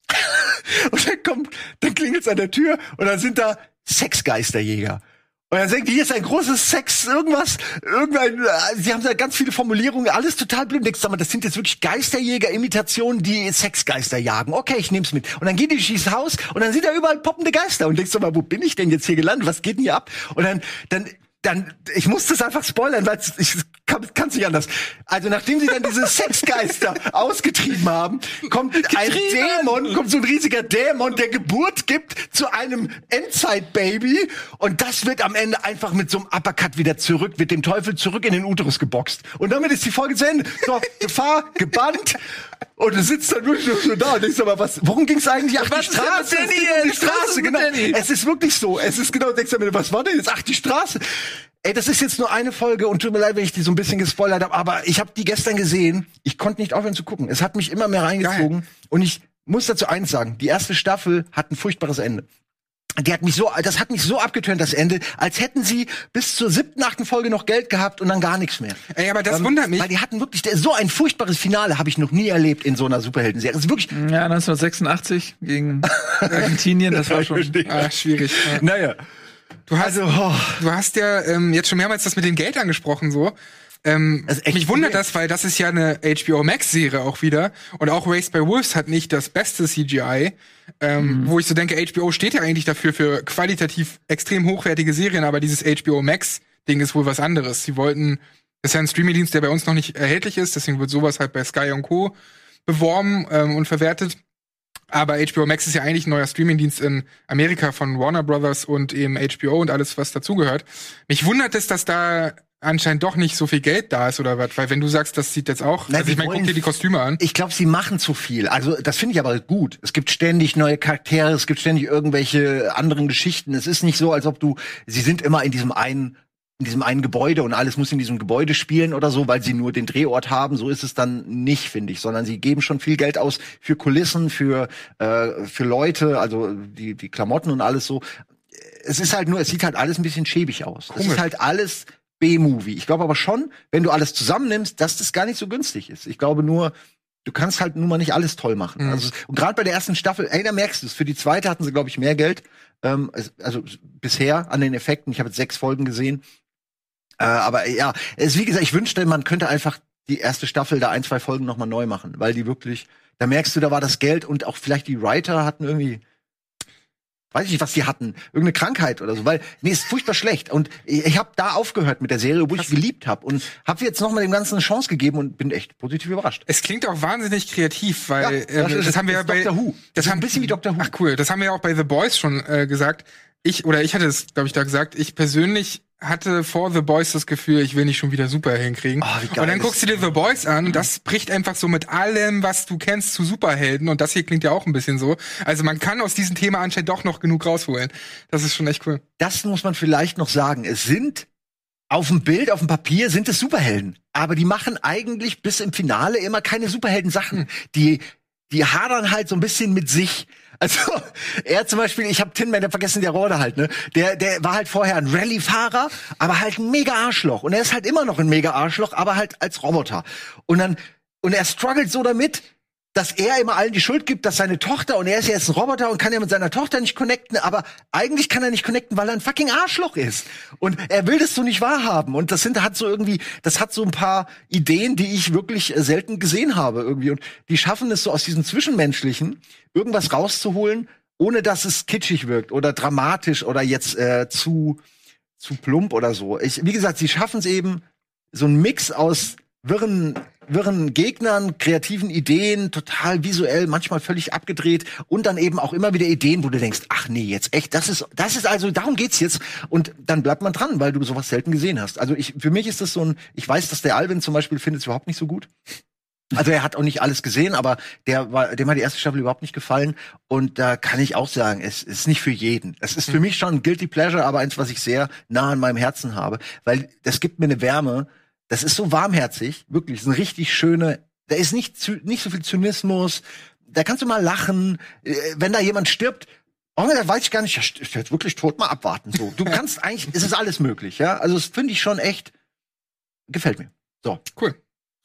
und dann kommt, dann klingelt's an der Tür und dann sind da Sexgeisterjäger. Und dann denkt, hier ist ein großes Sex, irgendwas, irgendein, äh, sie haben da ganz viele Formulierungen, alles total blöd. Denkst, mal, das sind jetzt wirklich Geisterjäger-Imitationen, die Sexgeister jagen. Okay, ich nehm's mit. Und dann geht die dieses Haus und dann sind da überall poppende Geister. Und denkst du mal, wo bin ich denn jetzt hier gelandet? Was geht denn hier ab? Und dann, dann, dann, ich muss das einfach spoilern, weil ich kann es nicht anders. Also nachdem sie dann diese Sexgeister ausgetrieben haben, kommt ein Dämon, kommt so ein riesiger Dämon, der Geburt gibt zu einem Endzeit-Baby und das wird am Ende einfach mit so einem Uppercut wieder zurück, mit dem Teufel zurück in den Uterus geboxt. Und damit ist die Folge zu Ende. So, Gefahr, gebannt. Und du sitzt dann wirklich nur so da und denkst aber, was, worum ging's eigentlich? Ach, Was die denn Straße, ging um die Straße, genau. Es ist wirklich so. Es ist genau, denkst du mir, was war denn jetzt? Ach, die Straße. Ey, das ist jetzt nur eine Folge und tut mir leid, wenn ich die so ein bisschen gespoilert habe, aber ich habe die gestern gesehen. Ich konnte nicht aufhören zu gucken. Es hat mich immer mehr reingezogen und ich muss dazu eins sagen, die erste Staffel hat ein furchtbares Ende. Die hat mich so, das hat mich so abgetönt, das Ende, als hätten sie bis zur siebten, achten Folge noch Geld gehabt und dann gar nichts mehr. Ey, aber das Ähm, wundert mich. Weil die hatten wirklich, so ein furchtbares Finale habe ich noch nie erlebt in so einer Superhelden-Serie. Es ist wirklich, Ja, 1986 gegen Argentinien, das war schon. Ah, schwierig. Ja. naja. Du hast, Also, oh. du hast ja ähm, jetzt schon mehrmals das mit dem Geld angesprochen, so. Ähm, echt mich wundert das, weil das ist ja eine HBO Max-Serie auch wieder. Und auch Raised by Wolves hat nicht das beste CGI. Ähm, Mhm. Wo ich so denke, HBO steht ja eigentlich dafür für qualitativ extrem hochwertige Serien, aber dieses HBO Max-Ding ist wohl was anderes. Sie wollten, das ist ja ein Streaming-Dienst, der bei uns noch nicht erhältlich ist, deswegen wird sowas halt bei Sky und Co. beworben ähm, und verwertet. Aber HBO Max ist ja eigentlich ein neuer Streamingdienst in Amerika von Warner Brothers und eben HBO und alles, was dazugehört. Mich wundert es, dass da anscheinend doch nicht so viel Geld da ist oder was, weil wenn du sagst, das sieht jetzt auch, Na, also ich meine, guck dir die Kostüme an. Ich glaube, sie machen zu viel. Also das finde ich aber gut. Es gibt ständig neue Charaktere, es gibt ständig irgendwelche anderen Geschichten. Es ist nicht so, als ob du, sie sind immer in diesem einen in diesem einen Gebäude und alles muss in diesem Gebäude spielen oder so, weil sie nur den Drehort haben. So ist es dann nicht, finde ich, sondern sie geben schon viel Geld aus für Kulissen, für äh, für Leute, also die die Klamotten und alles so. Es ist halt nur, es sieht halt alles ein bisschen schäbig aus. Es Komisch. ist halt alles B-Movie. Ich glaube aber schon, wenn du alles zusammennimmst, dass das gar nicht so günstig ist. Ich glaube nur, du kannst halt nun mal nicht alles toll machen. Mhm. Also, und gerade bei der ersten Staffel, ey, da merkst du es. Für die zweite hatten sie, glaube ich, mehr Geld. Ähm, also bisher an den Effekten. Ich habe jetzt sechs Folgen gesehen. Äh, aber ja, es, wie gesagt, ich wünschte, man könnte einfach die erste Staffel da ein, zwei Folgen noch mal neu machen, weil die wirklich, da merkst du, da war das Geld und auch vielleicht die Writer hatten irgendwie weiß ich nicht, was die hatten, irgendeine Krankheit oder so, weil nee, ist furchtbar schlecht und ich, habe da aufgehört mit der Serie, wo ich geliebt habe und habe jetzt noch mal dem ganzen eine Chance gegeben und bin echt positiv überrascht. Es klingt auch wahnsinnig kreativ, weil Ja, ähm, das das, ist- haben wir ja das bei Doctor Who. Das ist ein bisschen wie Doctor Who. Ach cool, das haben wir ja auch bei The Boys schon äh, gesagt. Ich oder ich hatte es, glaube ich, da gesagt. Ich persönlich hatte vor The Boys das Gefühl, ich will nicht schon wieder Superhelden kriegen. Ah, wie geil und dann guckst du dir The Boys an und das bricht einfach so mit allem, was du kennst, zu Superhelden. Und das hier klingt ja auch ein bisschen so. Also man kann aus diesem Thema anscheinend doch noch genug rausholen. Das ist schon echt cool. das muss man vielleicht noch sagen. Es sind auf dem Bild, auf dem Papier sind es Superhelden. Aber die machen eigentlich bis im Finale immer keine Superhelden-Sachen. Die, die hadern halt so ein bisschen mit sich. Also, er zum Beispiel, ich habe Tin Man, der vergessen der Rode halt, ne? Der, der war halt vorher ein Rallye-Fahrer, aber halt ein mega Arschloch. Und er ist halt immer noch ein mega Arschloch, aber halt als Roboter. Und dann, und er struggelt so damit, dass er immer allen die Schuld gibt, dass seine Tochter, und er ist ja jetzt ein Roboter und kann ja mit seiner Tochter nicht connecten, aber eigentlich kann er nicht connecten, weil er ein fucking Arschloch ist. Und er will das so nicht wahrhaben. Und das sind, hat so irgendwie, das hat so ein paar Ideen, die ich wirklich äh, selten gesehen habe irgendwie. Und die schaffen es so aus diesem Zwischenmenschlichen, irgendwas rauszuholen, ohne dass es kitschig wirkt oder dramatisch oder jetzt äh, zu, zu plump oder so. Ich, wie gesagt, sie schaffen es eben, so ein Mix aus wirren, wirren Gegnern, kreativen Ideen, total visuell, manchmal völlig abgedreht und dann eben auch immer wieder Ideen, wo du denkst, ach nee, jetzt echt, das ist, das ist also, darum geht's jetzt. Und dann bleibt man dran, weil du sowas selten gesehen hast. Also ich, für mich ist das so ein, ich weiß, dass der Alvin zum Beispiel findet es überhaupt nicht so gut. Also er hat auch nicht alles gesehen, aber der war, dem hat die erste Staffel überhaupt nicht gefallen. Und da kann ich auch sagen, es ist nicht für jeden. Es ist für mich schon ein guilty pleasure, aber eins, was ich sehr nah an meinem Herzen habe, weil das gibt mir eine Wärme. Das ist so warmherzig, wirklich, so eine richtig schöne. Da ist nicht nicht so viel Zynismus. Da kannst du mal lachen, Äh, wenn da jemand stirbt. Oh, da weiß ich gar nicht, ist jetzt wirklich tot, mal abwarten. So, du kannst eigentlich, es ist alles möglich, ja. Also das finde ich schon echt, gefällt mir. So. Cool.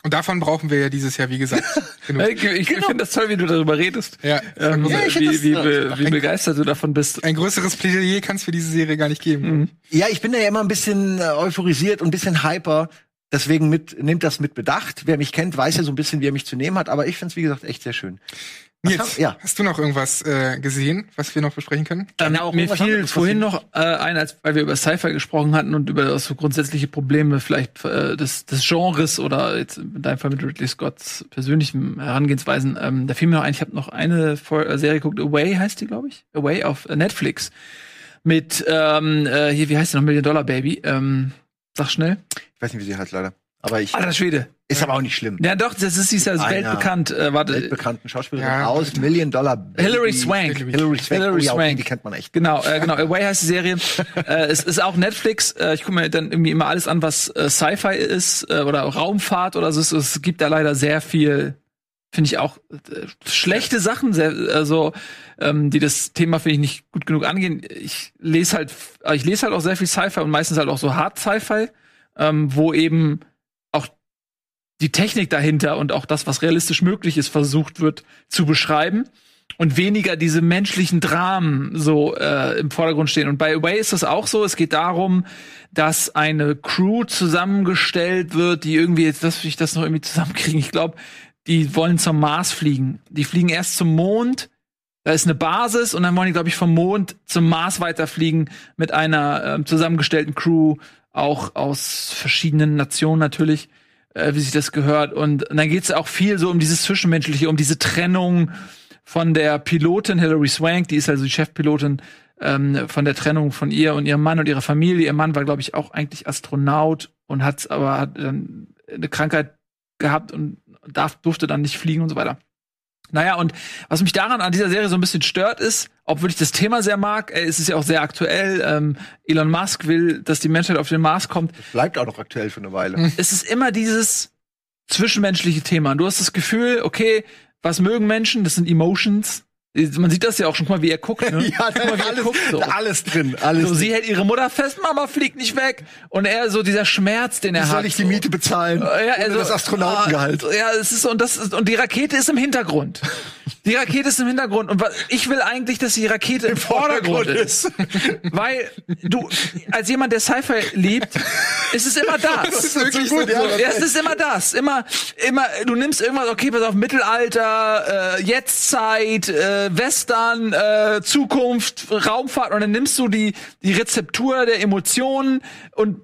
Und davon brauchen wir ja dieses Jahr, wie gesagt, genug. Ich, ich Genau. finde das toll, wie du darüber redest. Ja, Ähm, Ja, ich wie, das- wie, be, wie ein- begeistert du davon bist. ein größeres Plädoyer kann es für diese Serie gar nicht geben. Mhm. Ja, ich bin da ja immer ein bisschen äh, euphorisiert und ein bisschen hyper. Deswegen mit, nehmt das mit Bedacht. Wer mich kennt, weiß ja so ein bisschen, wie er mich zu nehmen hat. Aber ich find's wie gesagt, echt sehr schön. Nils, haben- ja. hast du noch irgendwas äh, gesehen, was wir noch besprechen können? Ähm, Genau, mir fiel vorhin noch äh, ein, als weil wir über Sci-Fi gesprochen hatten und über so grundsätzliche Probleme vielleicht äh, des, des Genres oder jetzt in deinem Fall mit Ridley Scotts persönlichen Herangehensweisen. Ähm, da fiel mir noch ein, ich habe noch eine Fol- äh, Serie geguckt, Away heißt die, glaube ich. Away auf Netflix. Mit, ähm, äh, hier, wie heißt die noch, Million Dollar Baby? Ähm, sag schnell. Ich weiß nicht, wie sie heißt, leider. Aber ich, Alter Schwede. ist aber auch nicht schlimm. Ja doch, das ist, sie ist ja weltbekannt. Äh, warte, Weltbekannten Schauspielerin Ja. aus Million Dollar Baby. Hilary Swank. Hilary Swank. Hilary oh, ja, okay, Swank. die kennt man echt. Genau, äh, genau. Away heißt die Serie. äh, es ist auch Netflix. Äh, ich gucke mir dann irgendwie immer alles an, was äh, Sci-Fi ist äh, oder Raumfahrt oder so. Es, es gibt da leider sehr viel, finde ich auch äh, schlechte Sachen, also ähm, die das Thema finde ich nicht gut genug angehen. Ich lese halt, ich lese halt auch sehr viel Sci-Fi und meistens halt auch so Hard Sci-Fi, ähm, wo eben auch die Technik dahinter und auch das, was realistisch möglich ist, versucht wird zu beschreiben und weniger diese menschlichen Dramen so äh, im Vordergrund stehen. Und bei Away ist das auch so. Es geht darum, dass eine Crew zusammengestellt wird, die irgendwie, jetzt lass ich das noch irgendwie zusammenkriegen. Ich glaube, die wollen zum Mars fliegen. Die fliegen erst zum Mond. Da ist eine Basis und dann wollen die, glaube ich, vom Mond zum Mars weiterfliegen mit einer ähm, zusammengestellten Crew, auch aus verschiedenen Nationen natürlich, äh, wie sich das gehört. Und, und dann geht es auch viel so um dieses Zwischenmenschliche, um diese Trennung von der Pilotin Hilary Swank, die ist also die Chefpilotin, ähm, von der Trennung von ihr und ihrem Mann und ihrer Familie. Ihr Mann war, glaube ich, auch eigentlich Astronaut und hat aber hat dann eine Krankheit gehabt und darf, durfte dann nicht fliegen und so weiter. Naja, und was mich daran an dieser Serie so ein bisschen stört, ist, obwohl ich das Thema sehr mag, äh, es ist ja auch sehr aktuell. Ähm, Elon Musk will, dass die Menschheit auf den Mars kommt. Bleibt auch noch aktuell für eine Weile. Es ist immer dieses zwischenmenschliche Thema. Du hast das Gefühl, okay, was mögen Menschen? Das sind Emotions. Man sieht das ja auch schon, mal, wie er guckt. Ne? Ja, guck mal, wie er alles, guckt. So. alles drin. Alles So, drin. sie hält ihre Mutter fest, Mama fliegt nicht weg. Und er so dieser Schmerz, den er Wie soll hat. ich die so. Miete bezahlen? Äh, Ja, also, das Astronautengehalt. ah, Ja, es ist und das ist, und die Rakete ist im Hintergrund. Die Rakete ist im Hintergrund und ich will eigentlich, dass die Rakete im Vordergrund ist, weil du als jemand, der Sci-Fi liebt, ist es immer das. Das ist wirklich so, ja, Ja, es ist immer das. Immer, immer, du nimmst irgendwas, okay, pass auf, Mittelalter, äh, Jetztzeit, äh, Western, äh, Zukunft, Raumfahrt und dann nimmst du die, die Rezeptur der Emotionen und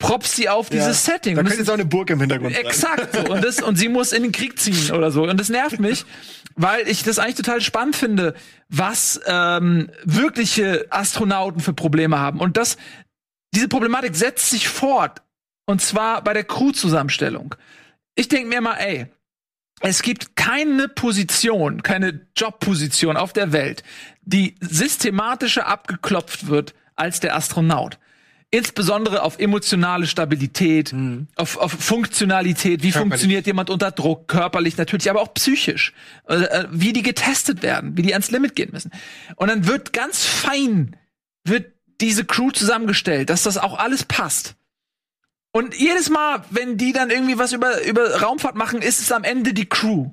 proppst sie auf dieses Setting. Da könnte jetzt auch eine Burg im Hintergrund sein. Exakt so. Und, das, und sie muss in den Krieg ziehen oder so. Und das nervt mich, weil ich das eigentlich total spannend finde, was ähm, wirkliche Astronauten für Probleme haben. Und das, diese Problematik setzt sich fort. Und zwar bei der Crew-Zusammenstellung. Ich denke mir mal, ey, es gibt keine Position, keine Jobposition auf der Welt, die systematischer abgeklopft wird als der Astronaut. Insbesondere auf emotionale Stabilität, auf, auf Funktionalität, wie funktioniert jemand unter Druck, körperlich natürlich, aber auch psychisch, äh, äh, wie die getestet werden, wie die ans Limit gehen müssen. Und dann wird ganz fein, wird diese Crew zusammengestellt, dass das auch alles passt. Und jedes Mal, wenn die dann irgendwie was über, über Raumfahrt machen, ist es am Ende die Crew,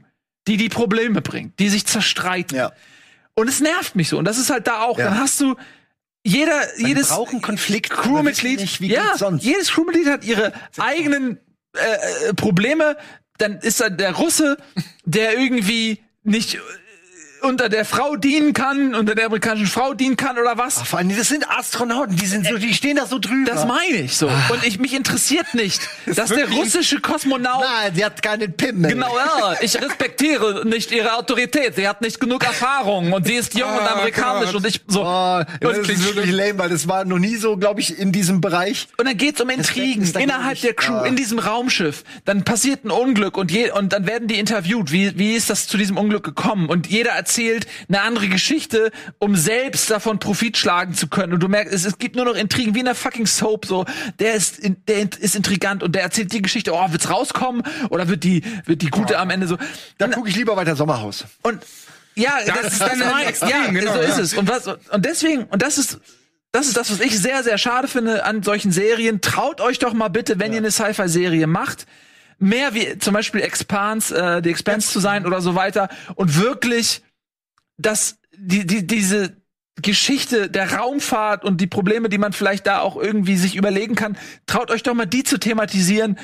die die Probleme bringt, die sich zerstreiten. Ja. Und es nervt mich so. Und das ist halt da auch. Ja. Dann hast du jeder, jedes brauchen Konflikt. Crewmitglied, nicht, ja, jedes Crewmitglied hat ihre eigenen äh, äh, Probleme. Dann ist da der Russe, der irgendwie nicht unter der Frau dienen kann, unter der amerikanischen Frau dienen kann oder was. Vor allem, das sind Astronauten, die sind so, die stehen da so drüber. Das meine ich so. Und ich mich interessiert nicht, dass der russische Kosmonaut Nein, die hat keinen Pimmel. Genau, ja. Ich respektiere nicht ihre Autorität. Sie hat nicht genug Erfahrung und sie ist jung und Ah, amerikanisch Gott. und ich so. Oh, das ist wirklich lame, weil das war noch nie so, glaube ich, in diesem Bereich. und dann geht's um Intrigen innerhalb nicht- der Crew, ah. in diesem Raumschiff. Dann passiert ein Unglück und, je, und dann werden die interviewt. Wie, wie ist das zu diesem Unglück gekommen? Und jeder erzählt eine andere Geschichte, um selbst davon Profit schlagen zu können. Und du merkst, es, es gibt nur noch Intrigen, wie in der fucking Soap, so. Der ist, in, der ist intrigant und der erzählt die Geschichte, oh, wird's rauskommen? Oder wird die, wird die gute am Ende so? Dann gucke ich lieber weiter Sommerhaus. Und ja, das, ist dann das ist mein, extrem, ja, genau, so ist ja. es. Und was und deswegen und das ist das ist das, was ich sehr sehr schade finde an solchen Serien. Traut euch doch mal bitte, wenn ihr eine Sci-Fi-Serie macht, mehr wie zum Beispiel Expanse, äh, die Expanse zu sein oder so weiter und wirklich das die die diese Geschichte der Raumfahrt und die Probleme, die man vielleicht da auch irgendwie sich überlegen kann, traut euch doch mal die zu thematisieren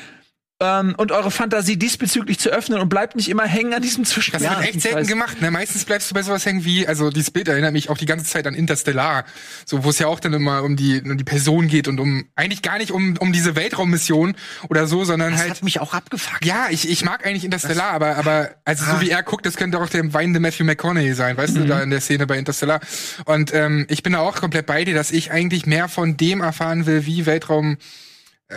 ähm, und eure Fantasie diesbezüglich zu öffnen und bleibt nicht immer hängen an diesem Das Zwischen. wird echt selten gemacht. Ne? Meistens bleibst du bei sowas hängen wie, also dieses Bild erinnert mich auch die ganze Zeit an Interstellar, so wo es ja auch dann immer um die um die Person geht und um eigentlich gar nicht um um diese Weltraummission oder so, sondern Das halt hat mich auch abgefuckt. ja, ich, ich mag eigentlich Interstellar, aber aber also so wie er guckt, das könnte auch der weinende Matthew McConaughey sein, weißt du, da in der Szene bei Interstellar. Und ähm, ich bin da auch komplett bei dir, dass ich eigentlich mehr von dem erfahren will, wie Weltraum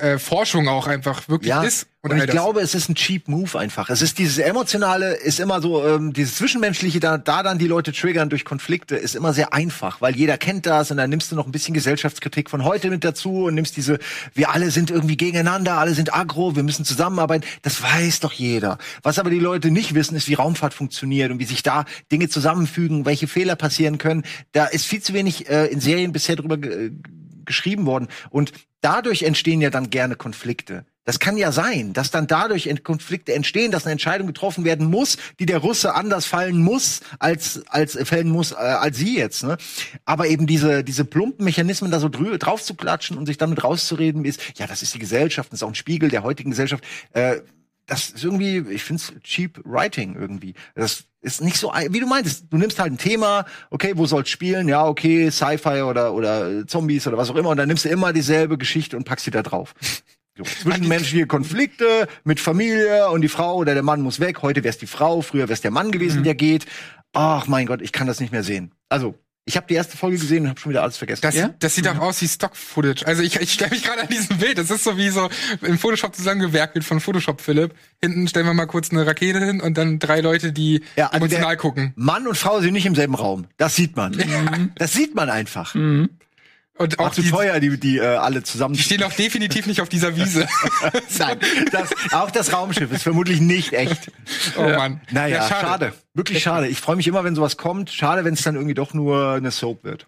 äh, Forschung auch einfach wirklich Ja, ist. und all ich glaube, es ist ein cheap Move einfach. Es ist dieses emotionale, ist immer so, ähm, dieses zwischenmenschliche, da, da dann die Leute triggern durch Konflikte, ist immer sehr einfach, weil jeder kennt das und dann nimmst du noch ein bisschen Gesellschaftskritik von heute mit dazu und nimmst diese, wir alle sind irgendwie gegeneinander, alle sind aggro, wir müssen zusammenarbeiten. Das weiß doch jeder. Was aber die Leute nicht wissen, ist, wie Raumfahrt funktioniert und wie sich da Dinge zusammenfügen, welche Fehler passieren können. Da ist viel zu wenig äh, in Serien bisher drüber ge geschrieben worden. Und dadurch entstehen ja dann gerne Konflikte. Das kann ja sein, dass dann dadurch Konflikte entstehen, dass eine Entscheidung getroffen werden muss, die der Russe anders fallen muss, als, als äh, fällen muss, äh, als sie jetzt. Ne? Aber eben diese, diese plumpen Mechanismen da so drü drauf zu klatschen und sich damit rauszureden, ist, ja, das ist die Gesellschaft, das ist auch ein Spiegel der heutigen Gesellschaft. Äh, das ist irgendwie, ich find's cheap writing irgendwie. Das ist nicht so, wie du meintest, du nimmst halt ein Thema, okay, wo soll's spielen? Ja, okay, Sci-Fi oder, oder Zombies oder was auch immer, und dann nimmst du immer dieselbe Geschichte und packst sie da drauf. So, zwischenmenschliche Konflikte mit Familie und die Frau oder der Mann muss weg. Heute wär's die Frau, früher wär's der Mann gewesen, der geht. Ach mein Gott, ich kann das nicht mehr sehen. Also, ich habe die erste Folge gesehen und habe schon wieder alles vergessen. Das, Ja? das sieht doch aus wie Stock-Footage. Also ich, ich stelle mich gerade an diesem Bild. Das ist so wie so im Photoshop zusammengewerkelt von Photoshop Philipp. Hinten stellen wir mal kurz eine Rakete hin und dann drei Leute, die Ja, also emotional gucken. Mann und Frau sind nicht im selben Raum. Das sieht man. Das sieht man einfach. Und Auch auch zu die, teuer, die, die äh, alle zusammen. die stehen auch definitiv nicht auf dieser Wiese. Nein, das, auch das Raumschiff ist vermutlich nicht echt. oh Mann. Naja, Ja, schade. Wirklich schade. Ich freue mich immer, wenn sowas kommt. Schade, wenn es dann irgendwie doch nur eine Soap wird.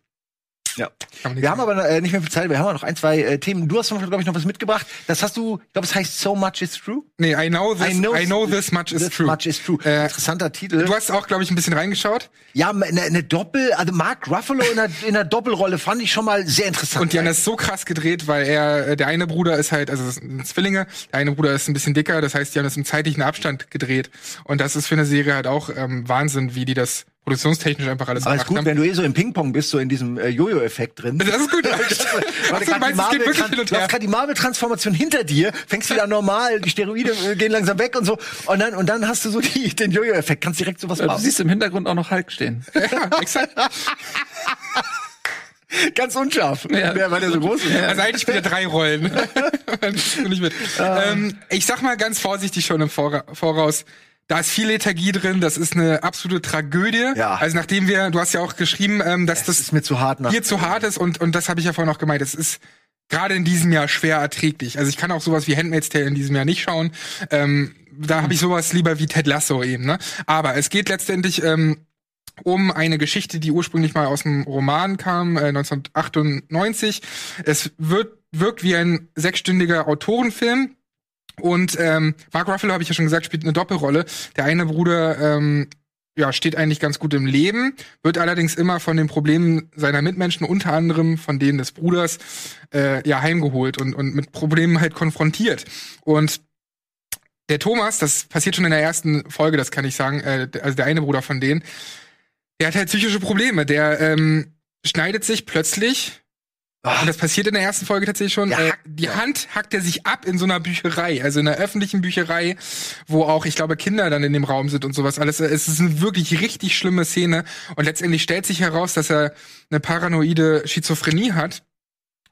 Ja. Wir haben aber äh, nicht mehr viel Zeit. Wir haben noch ein, zwei äh, Themen. Du hast, glaube ich, noch was mitgebracht. Das hast du, ich glaube, es heißt So Much is True. Nee, I know this, I know, this much is this true. Much is true. Äh, Interessanter Titel. Du hast auch, glaube ich, ein bisschen reingeschaut. ja, eine, eine Doppel, also Mark Ruffalo in einer, in einer Doppelrolle fand ich schon mal sehr interessant. Und die haben das so krass gedreht, weil er, äh, der eine Bruder ist halt, also das sind Zwillinge, der eine Bruder ist ein bisschen dicker, das heißt, die haben das im zeitlichen Abstand gedreht. Und das ist für eine Serie halt auch ähm, Wahnsinn, wie die das produktionstechnisch einfach alles Aber ist gut, haben. wenn du eh so im Ping-Pong bist, so in diesem äh, Jojo-Effekt drin. Das ist gut. Warte, Ach so, du meinst, es geht und du hast gerade die Marvel-Transformation hinter dir, fängst wieder an normal, die Steroide äh, gehen langsam weg und so. Und dann, und dann hast du so die, den Jojo-Effekt, kannst direkt sowas Du machen. siehst im Hintergrund auch noch Hulk stehen. Ja, exakt. Ganz unscharf, Ja. der, weil der so groß ist. Also eigentlich spielt er drei Rollen. Ich mit. Ähm, ich sag mal ganz vorsichtig schon im Vora- Voraus. Da ist viel Lethargie drin, das ist eine absolute Tragödie. Ja. Also nachdem wir, du hast ja auch geschrieben, ähm, dass Das das ist mir zu hart hier zu hart ist und, und das habe ich ja vorhin auch gemeint, es ist gerade in diesem Jahr schwer erträglich. Also ich kann auch sowas wie Handmaid's Tale in diesem Jahr nicht schauen. Ähm, da habe ich sowas lieber wie Ted Lasso eben. Ne? Aber es geht letztendlich ähm, um eine Geschichte, die ursprünglich mal aus dem Roman kam, äh, 1998. Es wird, wirkt wie ein sechsstündiger Autorenfilm. Und ähm, Mark Ruffalo, habe ich ja schon gesagt, spielt eine Doppelrolle. Der eine Bruder ähm, ja, steht eigentlich ganz gut im Leben, wird allerdings immer von den Problemen seiner Mitmenschen, unter anderem von denen des Bruders, äh, ja, heimgeholt und, und mit Problemen halt konfrontiert. Und der Thomas, das passiert schon in der ersten Folge, das kann ich sagen, äh, also der eine Bruder von denen, der hat halt psychische Probleme. Der ähm, schneidet sich plötzlich, Ah, und das passiert in der ersten Folge tatsächlich schon, Der äh, die Hand hackt er sich ab in so einer Bücherei, also in einer öffentlichen Bücherei, wo auch, ich glaube, Kinder dann in dem Raum sind und sowas alles. Es ist eine wirklich richtig schlimme Szene. Und letztendlich stellt sich heraus, dass er eine paranoide Schizophrenie hat.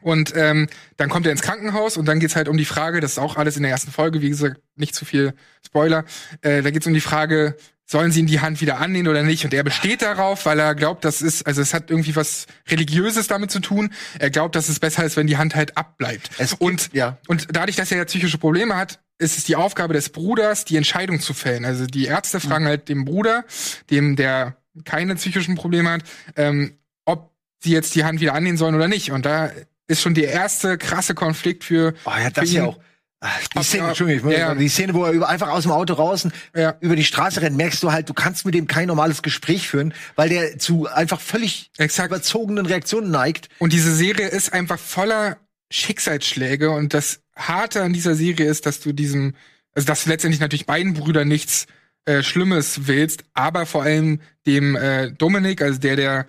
Und ähm, dann kommt er ins Krankenhaus und dann geht's halt um die Frage, das ist auch alles in der ersten Folge, wie gesagt, nicht zu viel Spoiler. Äh, da geht's um die Frage, sollen sie ihm die Hand wieder annehmen oder nicht? Und er besteht darauf, weil er glaubt, das ist, also es hat irgendwie was Religiöses damit zu tun. Er glaubt, dass es besser ist, wenn die Hand halt abbleibt. Es gibt- und, ja. und dadurch, dass er ja psychische Probleme hat, ist es die Aufgabe des Bruders, die Entscheidung zu fällen. Also die Ärzte fragen halt dem Bruder, dem der keine psychischen Probleme hat, ähm, ob sie jetzt die Hand wieder annehmen sollen oder nicht. Und da ist schon der erste krasse Konflikt für, Oh, ja, das ja auch. Ach, Die Ob- Szene, Entschuldigung, ich muss ja. sagen, die Szene, wo er über, einfach aus dem Auto raus und Ja. über die Straße rennt, merkst du halt, du kannst mit dem kein normales Gespräch führen, weil der zu einfach völlig Exakt. überzogenen Reaktionen neigt. Und diese Serie ist einfach voller Schicksalsschläge und das Harte an dieser Serie ist, dass du diesem also dass du letztendlich natürlich beiden Brüdern nichts äh, Schlimmes willst, aber vor allem dem äh, Dominik, also der, der,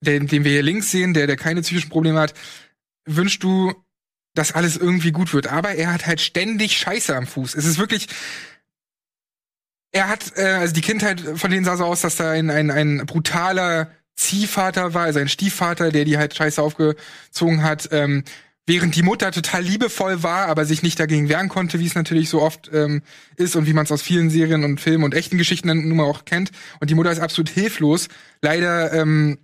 der, den wir hier links sehen, der, der keine psychischen Probleme hat, wünschst du, dass alles irgendwie gut wird. Aber er hat halt ständig Scheiße am Fuß. Es ist wirklich, er hat, äh, also die Kindheit von denen sah so aus, dass da ein, ein, ein brutaler Ziehvater war, also ein Stiefvater, der die halt scheiße aufgezogen hat. Ähm, während die Mutter total liebevoll war, aber sich nicht dagegen wehren konnte, wie es natürlich so oft ähm, ist und wie man es aus vielen Serien und Filmen und echten Geschichten nun mal auch kennt. Und die Mutter ist absolut hilflos. Leider, ähm,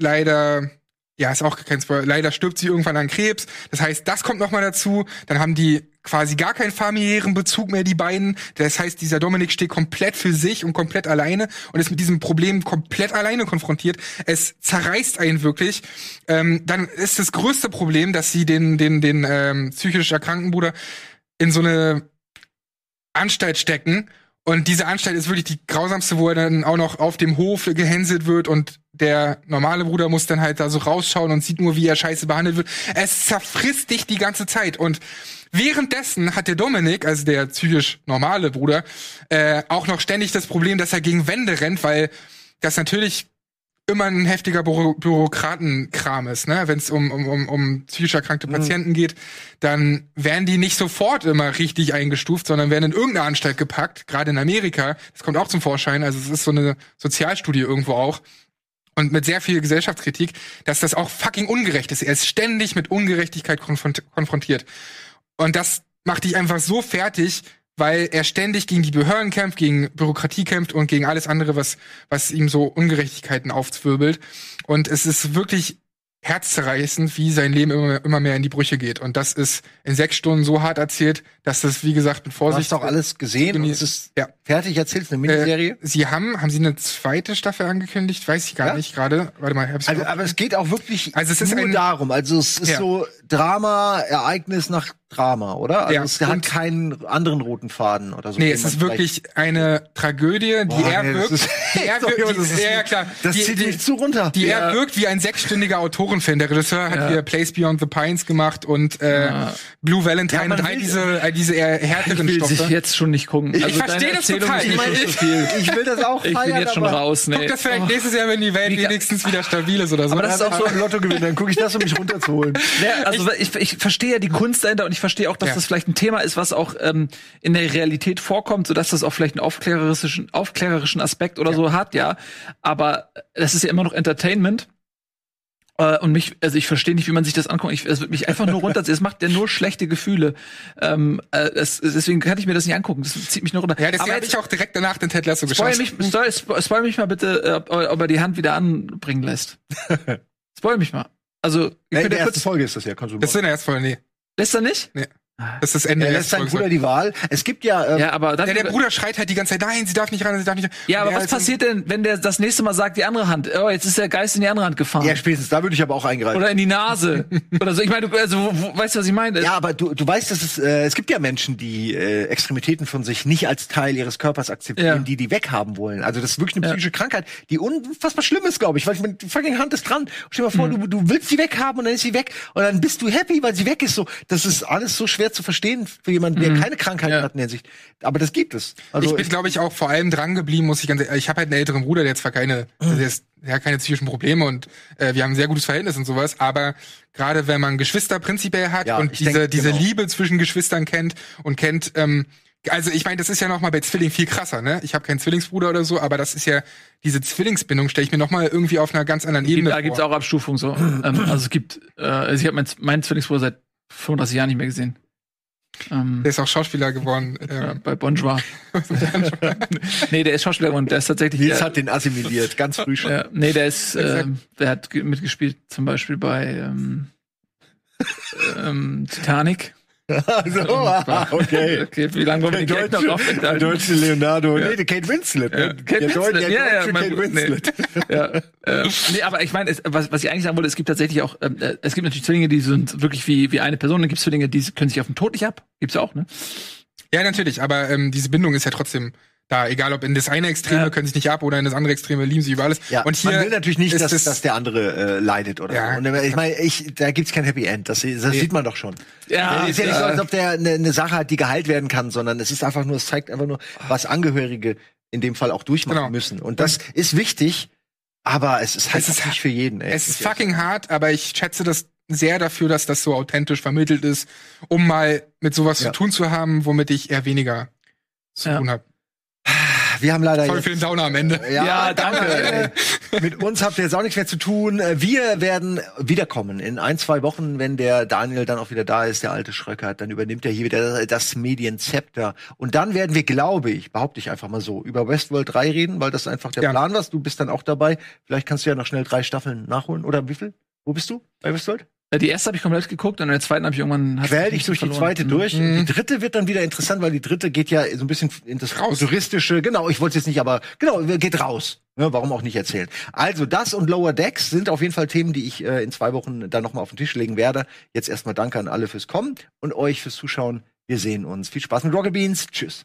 leider ja, ist auch kein Spoiler. Leider stirbt sie irgendwann an Krebs. Das heißt, das kommt noch mal dazu. Dann haben die quasi gar keinen familiären Bezug mehr, die beiden. Das heißt, dieser Dominik steht komplett für sich und komplett alleine und ist mit diesem Problem komplett alleine konfrontiert. Es zerreißt einen wirklich. Ähm, dann ist das größte Problem, dass sie den, den, den ähm, psychisch erkrankten Bruder in so eine Anstalt stecken und diese Anstalt ist wirklich die grausamste, wo er dann auch noch auf dem Hof gehänselt wird und der normale Bruder muss dann halt da so rausschauen und sieht nur, wie er scheiße behandelt wird. Es zerfrisst dich die ganze Zeit. Und währenddessen hat der Dominik, also der psychisch normale Bruder, äh, auch noch ständig das Problem, dass er gegen Wände rennt, weil das natürlich immer ein heftiger Büro Bürokratenkram ist, ne? Wenn es um, um, um, um psychisch erkrankte mhm. Patienten mhm. geht, dann werden die nicht sofort immer richtig eingestuft, sondern werden in irgendeine Anstalt gepackt, gerade in Amerika. Das kommt auch zum Vorschein, also es ist so eine Sozialstudie irgendwo auch. Und mit sehr viel Gesellschaftskritik, dass das auch fucking ungerecht ist. Er ist ständig mit Ungerechtigkeit konfrontiert. Und das macht dich einfach so fertig, weil er ständig gegen die Behörden kämpft, gegen Bürokratie kämpft und gegen alles andere, was, was ihm so Ungerechtigkeiten aufzwirbelt. Und es ist wirklich herzzerreißend, wie sein Leben immer, immer mehr in die Brüche geht. Und das ist in sechs Stunden so hart erzählt, dass das, wie gesagt, mit Vorsicht. Du hast doch alles gesehen und es ist ja. fertig erzählt, eine Miniserie. Äh, sie haben, haben Sie eine zweite Staffel angekündigt? Weiß ich gar ja? nicht gerade. Warte mal, hab's also, aber es geht auch wirklich also es ist nur ein, darum. Also es ist ja. so Drama, Ereignis nach Drama, oder? Also ja, es hat keinen anderen roten Faden oder so. Nee, es ist wirklich eine Tragödie, die Boah, er nee, wirkt. Ist, die er wirkt, die, ja, klar. Das die, zieht mich zu runter. Die er wirkt wie ein sechsstündiger Autorenfilm. Der Regisseur hat hier Place Beyond the Pines gemacht und äh, Blue Valentine und all diese, diese eher härteren ich will Stoffe. Ich jetzt schon nicht gucken. Also ich verstehe das total. Ich, mein, ich, ich, will das auch Ich bin jetzt schon raus. Nee. Guck das vielleicht nächstes Jahr, wenn die Welt wenigstens wieder stabil ist oder so. Aber das ist auch so ein Lotto gewinnen. Dann gucke ich das, um mich runterzuholen. also ich, ich verstehe ja die Kunst dahinter und ich verstehe auch, dass das vielleicht vielleicht ein Thema ist, was auch ähm, in der Realität vorkommt, sodass das auch vielleicht einen aufklärerischen, aufklärerischen Aspekt oder ja. so hat, ja. Aber das ist ja immer noch Entertainment. Äh, und mich, also ich verstehe nicht, wie man sich das anguckt. Ich, es wird mich einfach nur runterziehen. Es macht ja nur schlechte Gefühle. Ähm, äh, es, deswegen kann ich mir das nicht angucken. Das zieht mich nur runter. Ja, deswegen habe ich auch direkt danach den Ted Lasso geschaut. Spoil mich, spoil, spoil mich mal bitte, äh, ob, ob er die Hand wieder anbringen lässt. spoil mich mal. Also, ich ja, in der ersten Folge ist das ja. Das ist in der ersten Folge, nee. Lässt er nicht? Nee. Das ist das Ende. Er lässt seinen Bruder die Wahl. Es gibt ja. Ähm, ja, aber ja, der Bruder schreit halt die ganze Zeit, nein, sie darf nicht ran, sie darf nicht. Ran. Ja, aber was passiert denn, wenn der das nächste Mal sagt, die andere Hand? Oh, jetzt ist der Geist in die andere Hand gefahren. Ja, spätestens da würde ich aber auch eingreifen. Oder in die Nase. Oder so. Ich meine, du, also, wo, weißt du, was ich meine? Ja, aber du, du weißt, dass es äh, es gibt ja Menschen, die äh, Extremitäten von sich nicht als Teil ihres Körpers akzeptieren, ja. die die weghaben wollen. Also das ist wirklich eine psychische ja. Krankheit, die unfassbar schlimm ist, glaube ich. Weil ich meine, die fucking Hand ist dran. Stell dir mal vor, mhm. du, du willst sie weghaben und dann ist sie weg und dann bist du happy, weil sie weg ist. So, das ist alles so schwer zu verstehen für jemanden, der mhm. keine Krankheit ja. hat in der Sicht. Aber das gibt es. Also ich bin, glaube ich, auch vor allem dran geblieben, muss ich ganz ehrlich, ich habe halt einen älteren Bruder, der zwar keine, mhm. der ist, der hat keine psychischen Probleme und äh, wir haben ein sehr gutes Verhältnis und sowas, aber gerade wenn man Geschwister prinzipiell hat ja, und diese, denk, diese genau. Liebe zwischen Geschwistern kennt und kennt, ähm, also ich meine, das ist ja noch mal bei Zwilling viel krasser, ne? Ich habe keinen Zwillingsbruder oder so, aber das ist ja diese Zwillingsbindung stelle ich mir noch mal irgendwie auf einer ganz anderen Ebene Da gibt's auch Abstufungen so. ähm, also es gibt, äh, also ich habe meinen mein Zwillingsbruder seit 35 Jahren nicht mehr gesehen. Ähm, der ist auch Schauspieler geworden. Äh, bei Bonjour. nee, der ist Schauspieler geworden. Der ist tatsächlich. Nils hat den assimiliert, ganz früh schon. Ja, nee, der ist, äh, der hat mitgespielt zum Beispiel bei ähm, ähm, Titanic. so, ah, okay. okay. Wie lange wollen wir die Geld noch? Der deutsche Leonardo, ja. nee, der Kate Winslet. Ja. Ne? Kate der Winslet, der ja, ja, Kate Winslet. Nee. ja. Äh, nee, aber ich meine, was, was ich eigentlich sagen wollte, es gibt tatsächlich auch, äh, es gibt natürlich Zwillinge, die sind wirklich wie, wie eine Person, dann gibt es Zwillinge, die können sich auf den Tod nicht ab. Gibt's auch, ne? Ja, natürlich, aber ähm, diese Bindung ist ja trotzdem da, egal ob in das eine Extreme Ja. können sich nicht ab oder in das andere Extreme lieben sich über alles. Ja, und hier man will natürlich nicht, dass, es- dass der andere äh, leidet oder Ja. so. Und ich meine, ich, da gibt's kein Happy End. Das, das sieht man doch schon. Ja, es ist ja nicht so, ja. als ob der eine, eine Sache hat, die geheilt werden kann, sondern es ist einfach nur, es zeigt einfach nur, was Angehörige in dem Fall auch durchmachen Genau. müssen. Und das ist wichtig, aber es ist halt Es ist nicht für jeden. Ey. Es ist fucking hart, aber ich schätze das sehr dafür, dass das so authentisch vermittelt ist, um mal mit sowas Ja. zu tun zu haben, womit ich eher weniger zu tun habe. Wir haben leider Sorry jetzt für den Downer am Ende. Ja, danke. Mit uns habt ihr jetzt auch nichts mehr zu tun. Wir werden wiederkommen in ein, zwei Wochen, wenn der Daniel dann auch wieder da ist, der alte Schröckert. Dann übernimmt er hier wieder das Medienzepter. Und dann werden wir, glaube ich, behaupte ich einfach mal so, über Westworld 3 reden, weil das einfach der Ja. Plan war. Du bist dann auch dabei. Vielleicht kannst du ja noch schnell drei Staffeln nachholen. Oder wie viel? Wo bist du bei Westworld? Ja, Die erste habe ich komplett geguckt und in der zweiten habe ich irgendwann Quäl dich durch die bisschen zweite verloren. durch. Mhm. Die dritte wird dann wieder interessant, weil die dritte geht ja so ein bisschen in das Raus. touristische. Genau, ich wollte es jetzt nicht, aber genau, geht raus. Ja, warum auch nicht erzählen? Also das und Lower Decks sind auf jeden Fall Themen, die ich äh, in zwei Wochen dann nochmal auf den Tisch legen werde. Jetzt erstmal danke an alle fürs Kommen und euch fürs Zuschauen. Wir sehen uns. Viel Spaß mit Rocket Beans. Tschüss.